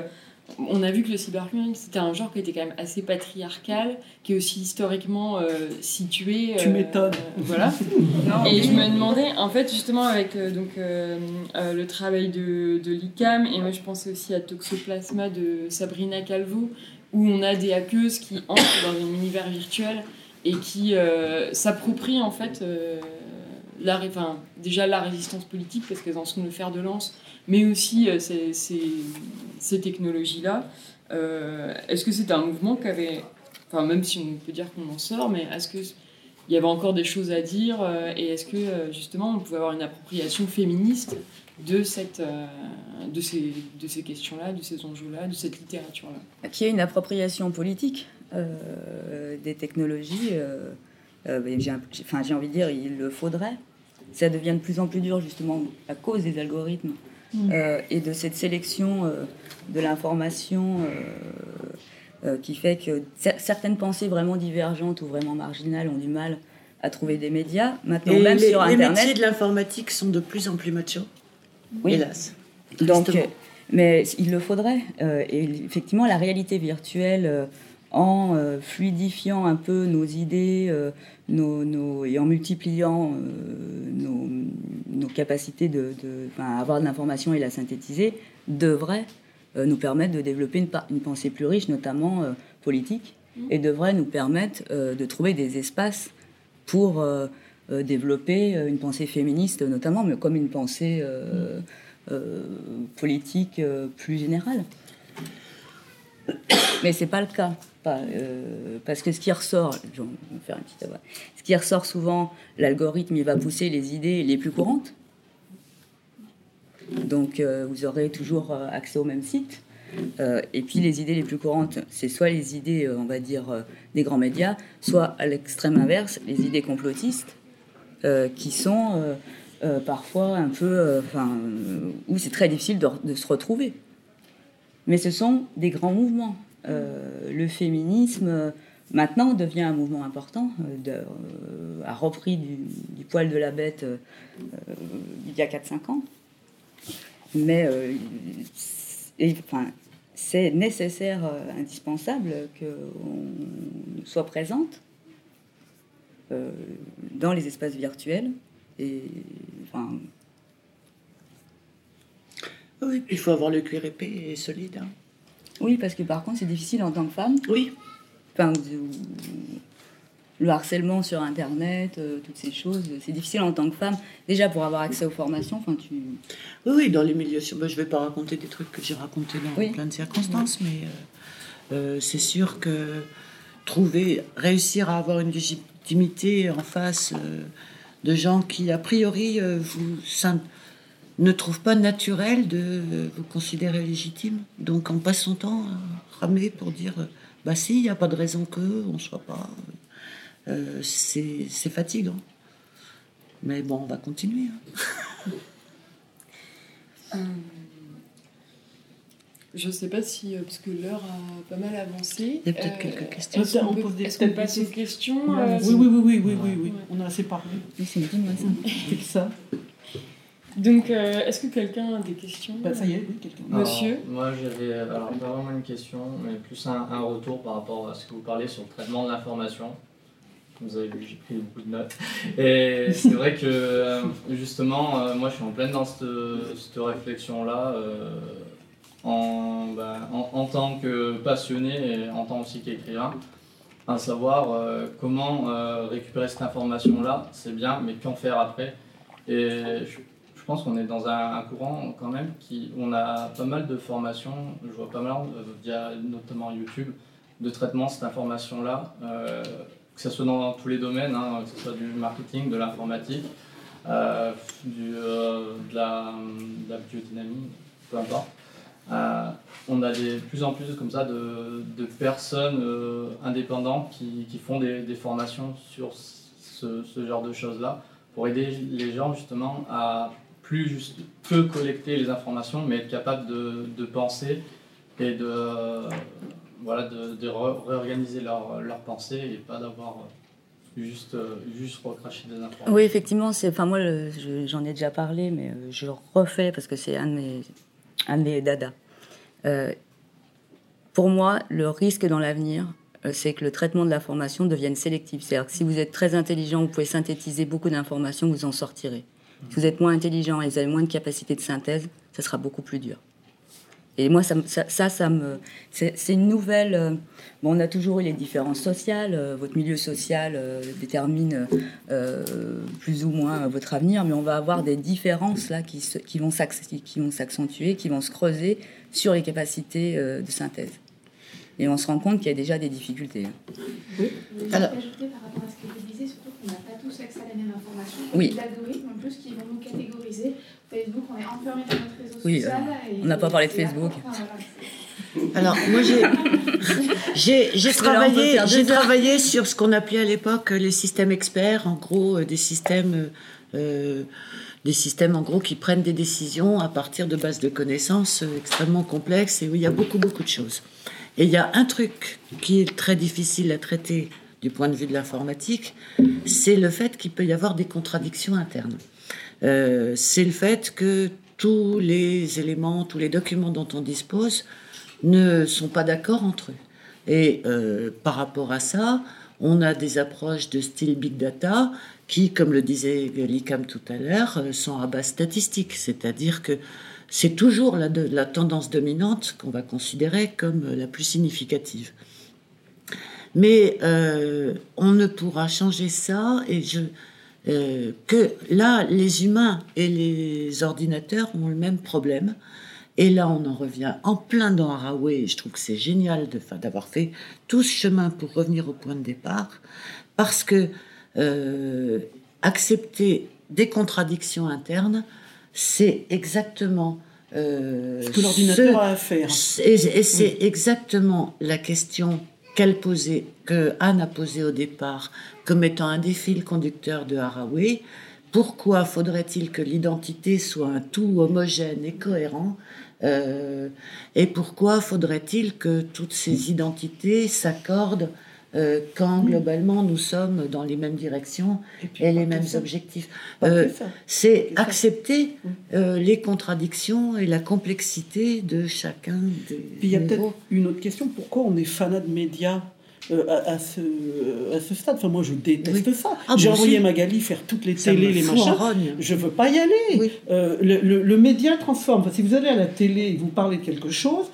on a vu que le cyberpunk, c'était un genre qui était quand même assez patriarcal, qui est aussi historiquement euh, situé. tu euh, m'étonnes. voilà. et je me demandais, en fait, justement, avec euh, donc, le travail de, de l'ICAM, et moi je pensais aussi à Toxoplasma de Sabrina Calvo, où on a des hackeuses qui entrent dans un univers virtuel et qui s'approprient en fait la, enfin, déjà la résistance politique parce qu'elles en sont le fer de lance, mais aussi euh, ces, technologies-là. Euh, est-ce que c'est un mouvement qui avait, enfin même si on peut dire qu'on en sort, mais est-ce que il y avait encore des choses à dire euh, et est-ce que justement on pouvait avoir une appropriation féministe de, cette, de ces, de ces questions-là, de ces enjeux-là, de cette littérature-là? Qu'il y une appropriation politique des technologies, j'ai enfin, envie de dire, il le faudrait. Ça devient de plus en plus dur justement à cause des algorithmes mm. euh, et de cette sélection euh, de l'information euh, qui fait que certaines pensées vraiment divergentes ou vraiment marginales ont du mal à trouver des médias. Maintenant, même sur Internet. Les métiers de l'informatique sont de plus en plus machos. Oui. Hélas. Donc, mais il le faudrait. et effectivement, la réalité virtuelle en euh, fluidifiant un peu nos idées euh, nos, et en multipliant euh, nos, capacités de, avoir de l'information et la synthétiser, devrait nous permettre de développer une, une pensée plus riche, notamment politique, mmh. et devrait nous permettre de trouver des espaces pour développer une pensée féministe, notamment, mais comme une pensée mmh. politique plus générale. Mais c'est pas le cas. Euh, parce que ce qui ressort, je vais faire un ce qui ressort souvent, l'algorithme, il va pousser les idées les plus courantes. Donc euh, vous aurez toujours euh, accès au même site. et puis les idées les plus courantes, c'est soit les idées, on va dire, des grands médias, soit à l'extrême inverse, les idées complotistes, qui sont parfois un peu, enfin, où c'est très difficile de, se retrouver. Mais ce sont des grands mouvements. Euh, le féminisme maintenant devient un mouvement important, euh, euh, a repris du, poil de la bête il y a 4-5 ans. Mais enfin, c'est nécessaire, indispensable qu'on soit présente dans les espaces virtuels. Et, enfin, oui, il faut avoir le cuir épais et solide. Hein. Oui, parce que par contre, c'est difficile en tant que femme. Oui. Enfin, le harcèlement sur Internet, euh, toutes ces choses, c'est difficile en tant que femme. Déjà pour avoir accès aux formations, enfin tu. Oui, oui, dans les milieux. je ne vais pas raconter des trucs que j'ai racontés dans plein de circonstances, mais euh, euh, c'est sûr que trouver, réussir à avoir une légitimité en face de gens qui a priori vous ne trouve pas naturel de vous considérer légitime. Donc on passe son temps à ramer pour dire bah si, il n'y a pas de raison que on ne soit pas. c'est fatigant. Mais bon, on va continuer. Hein. Je ne sais pas si, euh, parce que l'heure a pas mal avancé. Il y a peut-être quelques euh, questions. Est-ce qu'on est passe aux questions euh, oui, oui, oui, oui, oui, oui, on a assez parlé. c'est C'est ça. Donc, est-ce que quelqu'un a des questions bah, Ça y est, oui, quelqu'un. Monsieur Moi, j'avais alors pas vraiment une question, mais plus un, un, retour par rapport à ce que vous parlez sur le traitement de l'information. Vous avez vu, j'ai pris beaucoup de notes. Et c'est vrai que, justement, moi, je suis en pleine dans cette, cette réflexion-là ben, en, en, tant que passionné et en tant aussi qu'écrivain, à savoir euh, comment euh, récupérer cette information-là, c'est bien, mais qu'en faire après? Et je, pense qu'on est dans un, courant quand même qui, on a pas mal de formations, je vois pas mal euh, via notamment YouTube, de traitement cette information-là, que ce soit dans, tous les domaines, hein, que ce soit du marketing, de l'informatique, du, de, la, biodynamie, peu importe. Euh, on a de plus en plus comme ça de, personnes euh, indépendantes qui, font des, formations sur ce, genre de choses-là pour aider les gens justement à plus juste que collecter les informations, mais être capable de, penser et de, voilà, de, réorganiser leur, pensée et pas d'avoir juste, juste recracher des informations. Oui, effectivement, moi j'en ai déjà parlé, mais euh, je refais parce que c'est un de mes un dada. Euh, pour moi, le risque dans l'avenir, euh, c'est que le traitement de l'information devienne sélectif. C'est-à-dire que si vous êtes très intelligent, vous pouvez synthétiser beaucoup d'informations, vous en sortirez. Si vous êtes moins intelligent et vous avez moins de capacité de synthèse, ça sera beaucoup plus dur. Et moi, ça, ça, ça, me, c'est une nouvelle. Euh, bon, on a toujours eu les différences sociales. Euh, votre milieu social euh, détermine plus ou moins votre avenir, mais on va avoir des différences là qui, qui vont s'accentuer, qui vont se creuser sur les capacités de synthèse. Et on se rend compte qu'il y a déjà des difficultés. Oui. Alors, ajouter par rapport à ce que vous disiez, surtout qu'on n'a pas tous accès à la même information. Oui. L'algorithme en plus qui vont nous catégoriser Facebook, on est enfermé dans notre réseau oui, social. on n'a pas parlé de Facebook. Alors, moi, j'ai travaillé, travaillé sur ce qu'on appelait à l'époque les systèmes experts, en gros, euh, des systèmes. Euh, des systèmes en gros qui prennent des décisions à partir de bases de connaissances euh, extrêmement complexes et où il y a beaucoup beaucoup de choses. Et il y a un truc qui est très difficile à traiter du point de vue de l'informatique, c'est le fait qu'il peut y avoir des contradictions internes. Euh, c'est le fait que tous les éléments, tous les documents dont on dispose ne sont pas d'accord entre eux. Et euh, par rapport à ça, on a des approches de style big data qui, comme le disait Likam tout à l'heure, euh, sont à base statistique. C'est-à-dire que c'est toujours la tendance dominante qu'on va considérer comme la plus significative. Mais on ne pourra changer ça, et je, euh, que là, les humains et les ordinateurs ont le même problème. Et là, on en revient en plein dans Haraway. je trouve que c'est génial d'avoir fait tout ce chemin pour revenir au point de départ. Parce que euh, accepter des contradictions internes, c'est exactement euh, ce que l'ordinateur a à faire. Et, c'est exactement la question qu'elle que Anne a posée au départ comme étant un des fils conducteurs de Haraway. Pourquoi faudrait-il que l'identité soit un tout homogène et cohérent euh, Et pourquoi faudrait-il que toutes ces identités s'accordent euh, quand globalement nous sommes dans les mêmes directions et, les mêmes objectifs. Euh, c'est accepter les contradictions et la complexité de chacun des. Puis il y a peut-être une autre question pourquoi on est fanat de médias euh, à, ce, à, ce, stade? Enfin, moi, je déteste ça. Ah, J'ai envoyé Magali faire toutes les télés, les machins. Je veux pas y aller. Euh, le, le, média transforme. Enfin, si vous allez à la télé et vous parlez de quelque chose,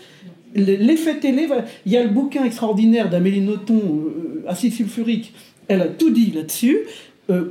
l'effet télé, il y a le bouquin extraordinaire d'Amélie Nothomb, euh, Acide sulfurique. Elle a tout dit là-dessus.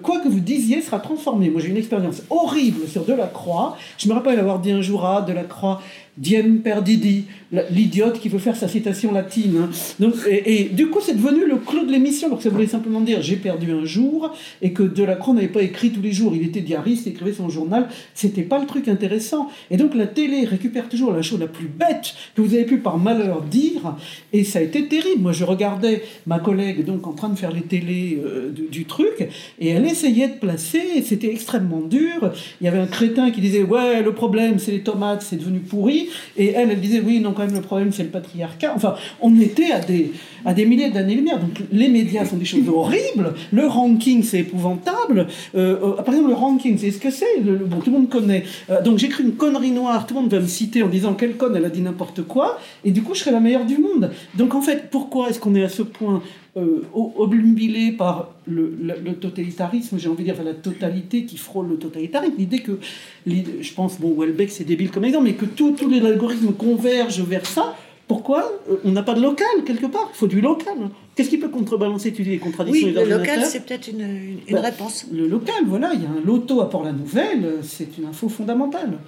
quoi que vous disiez sera transformé. Moi, j'ai une expérience horrible sur Delacroix. Je me rappelle avoir dit un jour à Delacroix Diem perdidi, l'idiote qui veut faire sa citation latine. Hein. Donc, et, du coup, c'est devenu le clos de l'émission, que ça voulait simplement dire j'ai perdu un jour, et que Delacroix n'avait pas écrit tous les jours, il était diariste, il écrivait son journal, c'était pas le truc intéressant. Et donc la télé récupère toujours la chose la plus bête que vous avez pu par malheur dire, et ça a été terrible. Moi, je regardais ma collègue donc en train de faire les télés euh, du, truc, et elle essayait de placer, c'était extrêmement dur. Il y avait un crétin qui disait ouais, le problème c'est les tomates, c'est devenu pourri. Et elle, elle disait, oui, non, quand même, le problème, c'est le patriarcat. Enfin, on était à des, à des milliers d'années-lumière. Donc, les médias sont des choses horribles. Le ranking, c'est épouvantable. Euh, euh, par exemple, le ranking, c'est ce que c'est. Bon, tout le monde connaît. Euh, donc, j'écris une connerie noire. Tout le monde va me citer en disant, quelle conne, elle a dit n'importe quoi. Et du coup, je serai la meilleure du monde. Donc, en fait, pourquoi est-ce qu'on est à ce point euh, obnubilé par le, totalitarisme, j'ai envie de dire, la totalité qui frôle le totalitarisme. L'idée que, je pense, bon, Welbeck c'est débile comme exemple, mais que tous les algorithmes convergent vers ça. Pourquoi euh, On n'a pas de local quelque part? Il faut du local. Qu'est-ce qui peut contrebalancer tu dis, les contradictions Oui, le local, c'est peut-être une, une, bah, réponse. Le local, voilà, il y a un loto à Port la Nouvelle, c'est une info fondamentale,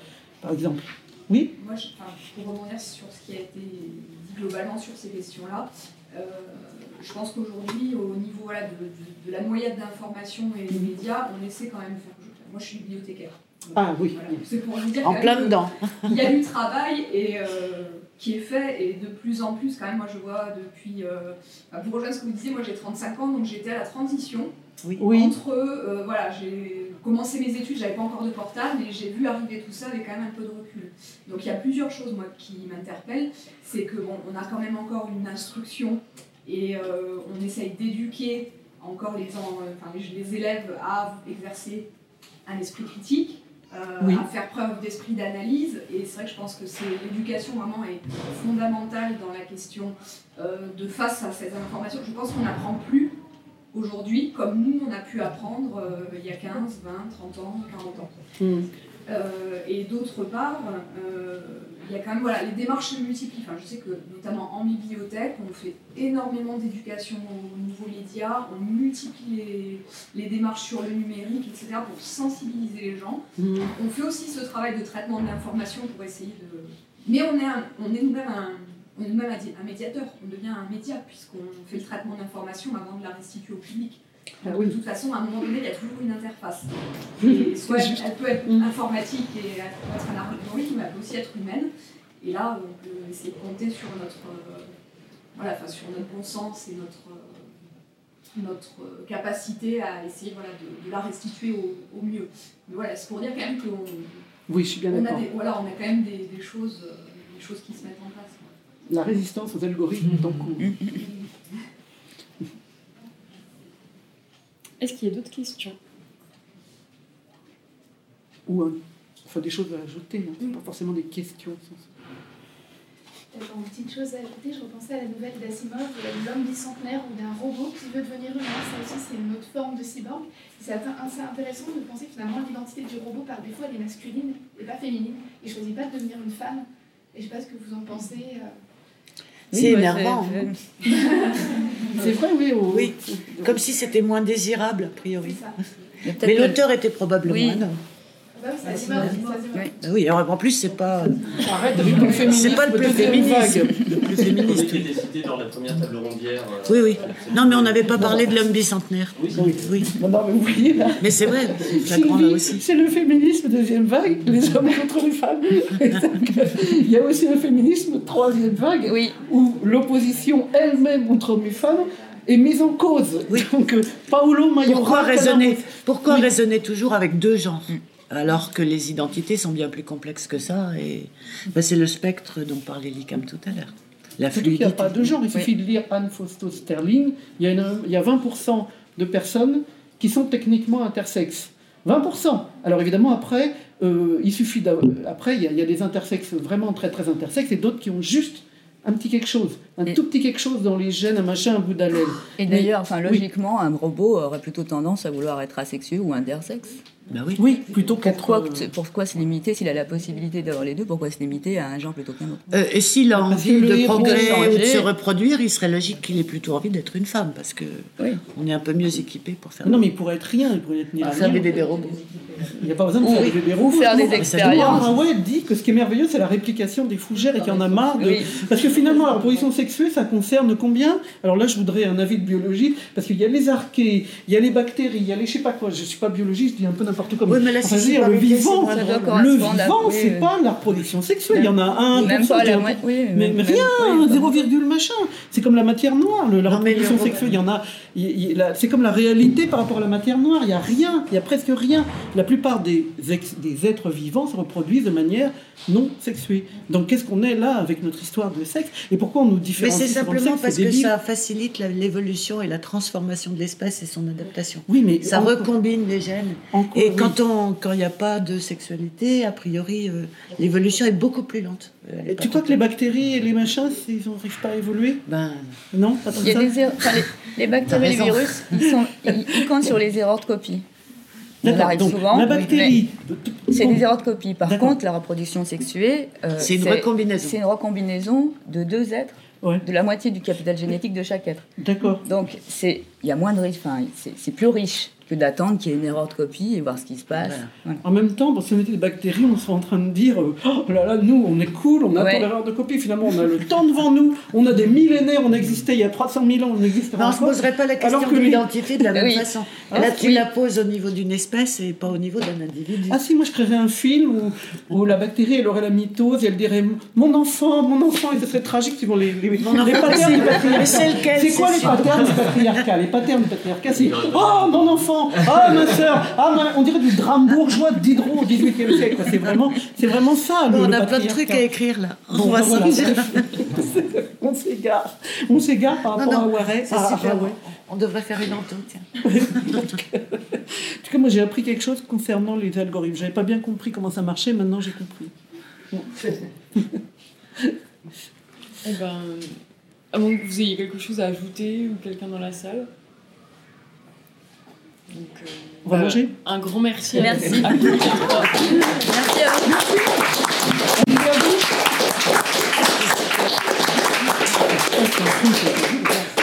par exemple. Oui? Moi, je, pour rebondir sur ce qui a été dit globalement sur ces questions-là, je pense qu'aujourd'hui, au niveau de, la noyade d'informations et des médias, on essaie quand même de faire. Moi, je suis bibliothécaire. ah oui. C'est pour vous dire en plein dedans. Il y a du travail et, euh, qui est fait et de plus en plus, quand même, moi je vois depuis. Euh, pour rejoindre ce que vous disiez, moi j'ai 35 ans, donc j'étais à la transition. Oui. Entre. Euh, voilà, j'ai commencé mes études, j'avais pas encore de portable, mais j'ai vu arriver tout ça avec quand même un peu de recul. Donc il y a plusieurs choses, moi, qui m'interpellent. C'est que bon, on a quand même encore une instruction et euh, on essaye d'éduquer encore les, enfin, les élèves à exercer un esprit critique, euh, à faire preuve d'esprit d'analyse. Et c'est vrai que je pense que c'est l'éducation vraiment est fondamentale dans la question euh, de face à ces informations. Je pense qu'on n'apprend plus aujourd'hui comme nous on a pu apprendre il y a 15, 20, 30 ans, 40 ans. Hmm. et d'autre part, il y a quand même voilà, les démarches se multiplient. Enfin, je sais que notamment en bibliothèque, on fait énormément d'éducation au niveau média, on multiplie les, les, démarches sur le numérique, etc. pour sensibiliser les gens. Mmh. On fait aussi ce travail de traitement de l'information pour essayer de... Mais on est, on est nous-mêmes un, on est nous-mêmes un médiateur, on devient un média puisqu'on fait le traitement d'information avant de la restituer au public. Ah de toute façon, à un moment donné, il y a toujours une interface. soit elle, peut être informatique et être un algorithme, mais elle peut aussi être humaine. Et là, on peut essayer de compter sur notre, euh, voilà, sur notre bon sens et notre, euh, notre capacité à essayer voilà, de, la restituer au, mieux. Mais voilà, c'est pour dire quand même qu'on oui, je suis bien on, a voilà, on a quand même des, choses, euh, des choses qui se mettent en place. La résistance aux algorithmes est en cours. Est-ce qu'il y a d'autres questions? Ou enfin, des choses à ajouter, hein. pas forcément des questions. une petite chose à ajouter, je repensais à la nouvelle d'Asimov, l'homme bicentenaire ou d'un robot qui veut devenir humain. Ça aussi, c'est une autre forme de cyborg. C'est assez intéressant de penser que finalement l'identité du robot, par défaut, elle est masculine et pas féminine. Il ne choisit pas de devenir une femme. Et je ne sais pas ce que vous en pensez. Euh, c'est énervant. C'est vrai, oui. Oui, comme si c'était moins désirable, a priori. Mais l'auteur était probablement un homme. Ah oui, en plus, c'est pas. C'est pas le plus féministe. Le plus féministe. cité dans la première table rondière. Euh, oui, oui. Non, mais on n'avait pas parlé de l'homme bicentenaire. Oui, oui. Non, mais vous voyez là. Mais c'est vrai, C'est le féminisme deuxième vague, les hommes contre les femmes. Il y a aussi le féminisme troisième vague, oui. où l'opposition elle-même entre hommes et femmes est mise en cause. Oui. Donc, euh, Paolo Mayora. Pourquoi raisonner, pourquoi raisonner toujours avec deux genres mm alors que les identités sont bien plus complexes que ça. Et ben, c'est le spectre dont parlait Licam tout à l'heure. La fluidité. Il n'y a pas de genre, il suffit de lire Anne Fausto Sterling. Il y, a il y a 20% de personnes qui sont techniquement intersexes. 20%. Alors évidemment, après, euh, il suffit après, il y, a, il y, a, des intersexes vraiment très très intersexes et d'autres qui ont juste un petit quelque chose. un tout petit quelque chose dans les gènes, un machin, un bout d'allèle. Et d'ailleurs, enfin, logiquement, un robot aurait plutôt tendance à vouloir être asexué ou intersexe. Ben oui. oui, plutôt pourquoi, euh, pourquoi se limiter s'il a la possibilité d'avoir les deux Pourquoi se limiter à un genre plutôt qu'un autre? Euh, Et s'il a envie de progresser ou de se reproduire, il serait logique qu'il ait plutôt envie d'être une femme parce que on est un peu mieux équipé pour faire. Non, mais il pourrait être rien, il pourrait être ni ah, faire des bébés robots. Il n'y a pas besoin de faire des bébés robots. faire des expériences. Haraway dit que ce qui est merveilleux, c'est la réplication des fougères et qu'il y en a marre de. Parce que finalement, la reproduction sexuée, ça concerne combien? Alors là, je voudrais un avis de biologie parce qu'il y a les archées, il y a les bactéries, il y a les je sais pas quoi. Je suis pas biologiste, je dis un peu n'importe quoi dire, le vivant, le vivant, c'est pas la reproduction sexuelle. Il y en a un, même pas la mais, rien, 0, machin. C'est comme la matière noire, la reproduction sexuelle. Il y en a, c'est comme la réalité par rapport à la matière noire. Il y a rien, il y a presque rien. La plupart des, des êtres vivants se reproduisent de manière non sexuée. Donc qu'est-ce qu'on est là avec notre histoire de sexe? Et pourquoi on nous différencie Mais c'est simplement parce que ça facilite l'évolution et la transformation de l'espèce et son adaptation. Oui, mais ça recombine les gènes. et quand on quand il n'y a pas de sexualité, a priori, euh, l'évolution est beaucoup plus lente. Et tu crois que les bactéries et les machins, ils n'arrivent pas à évoluer Ben non, pas il y a Des er-, les, bactéries et les virus, ils, sont, ils, comptent sur les erreurs de copie. Ça arrive souvent. La bactérie. C'est des erreurs de copie. Par contre, la reproduction sexuée, euh, c'est une recombinaison. C'est une recombinaison de deux êtres de la moitié du capital génétique de chaque être. D'accord. Donc, il y a moins de risques, enfin, c'est plus riche que d'attendre qu'il y ait une erreur de copie et voir ce qui se passe. En même temps, si on était des bactéries, on serait en train de dire Oh là là, nous, on est cool, on attend l'erreur de copie. Finalement, on a le temps devant nous, on a des millénaires, on existait il y a 300 000 ans, on existe Non, on ne se poserait pas la question de l'identité de la même façon. Ah, là, tu la poses au niveau d'une espèce et pas au niveau d'un individu. Ah si, moi je créerais un film où, où, la bactérie, elle aurait la mitose et elle dirait Mon enfant, mon enfant, et ce serait tragique suivant les, les, les patterns C'est quoi les patterns patriarcales Patterns patriarcales, c'est Oh, mon enfant ah ma soeur, ah, on dirait du drame bourgeois de Diderot au XVIIIe siècle. C'est vraiment, c'est vraiment ça. on a plein de trucs à écrire là. on va On s'égare. On s'égare par rapport à Warren. On devrait faire une entour, tiens. en tout cas, moi j'ai appris quelque chose concernant les algorithmes. J'avais pas bien compris comment ça marchait, maintenant j'ai compris. eh ben, moins que vous ayez quelque chose à ajouter ou quelqu'un dans la salle. Donc, euh, on va manger Un grand merci. Merci. À vous. merci à vous. Merci à vous.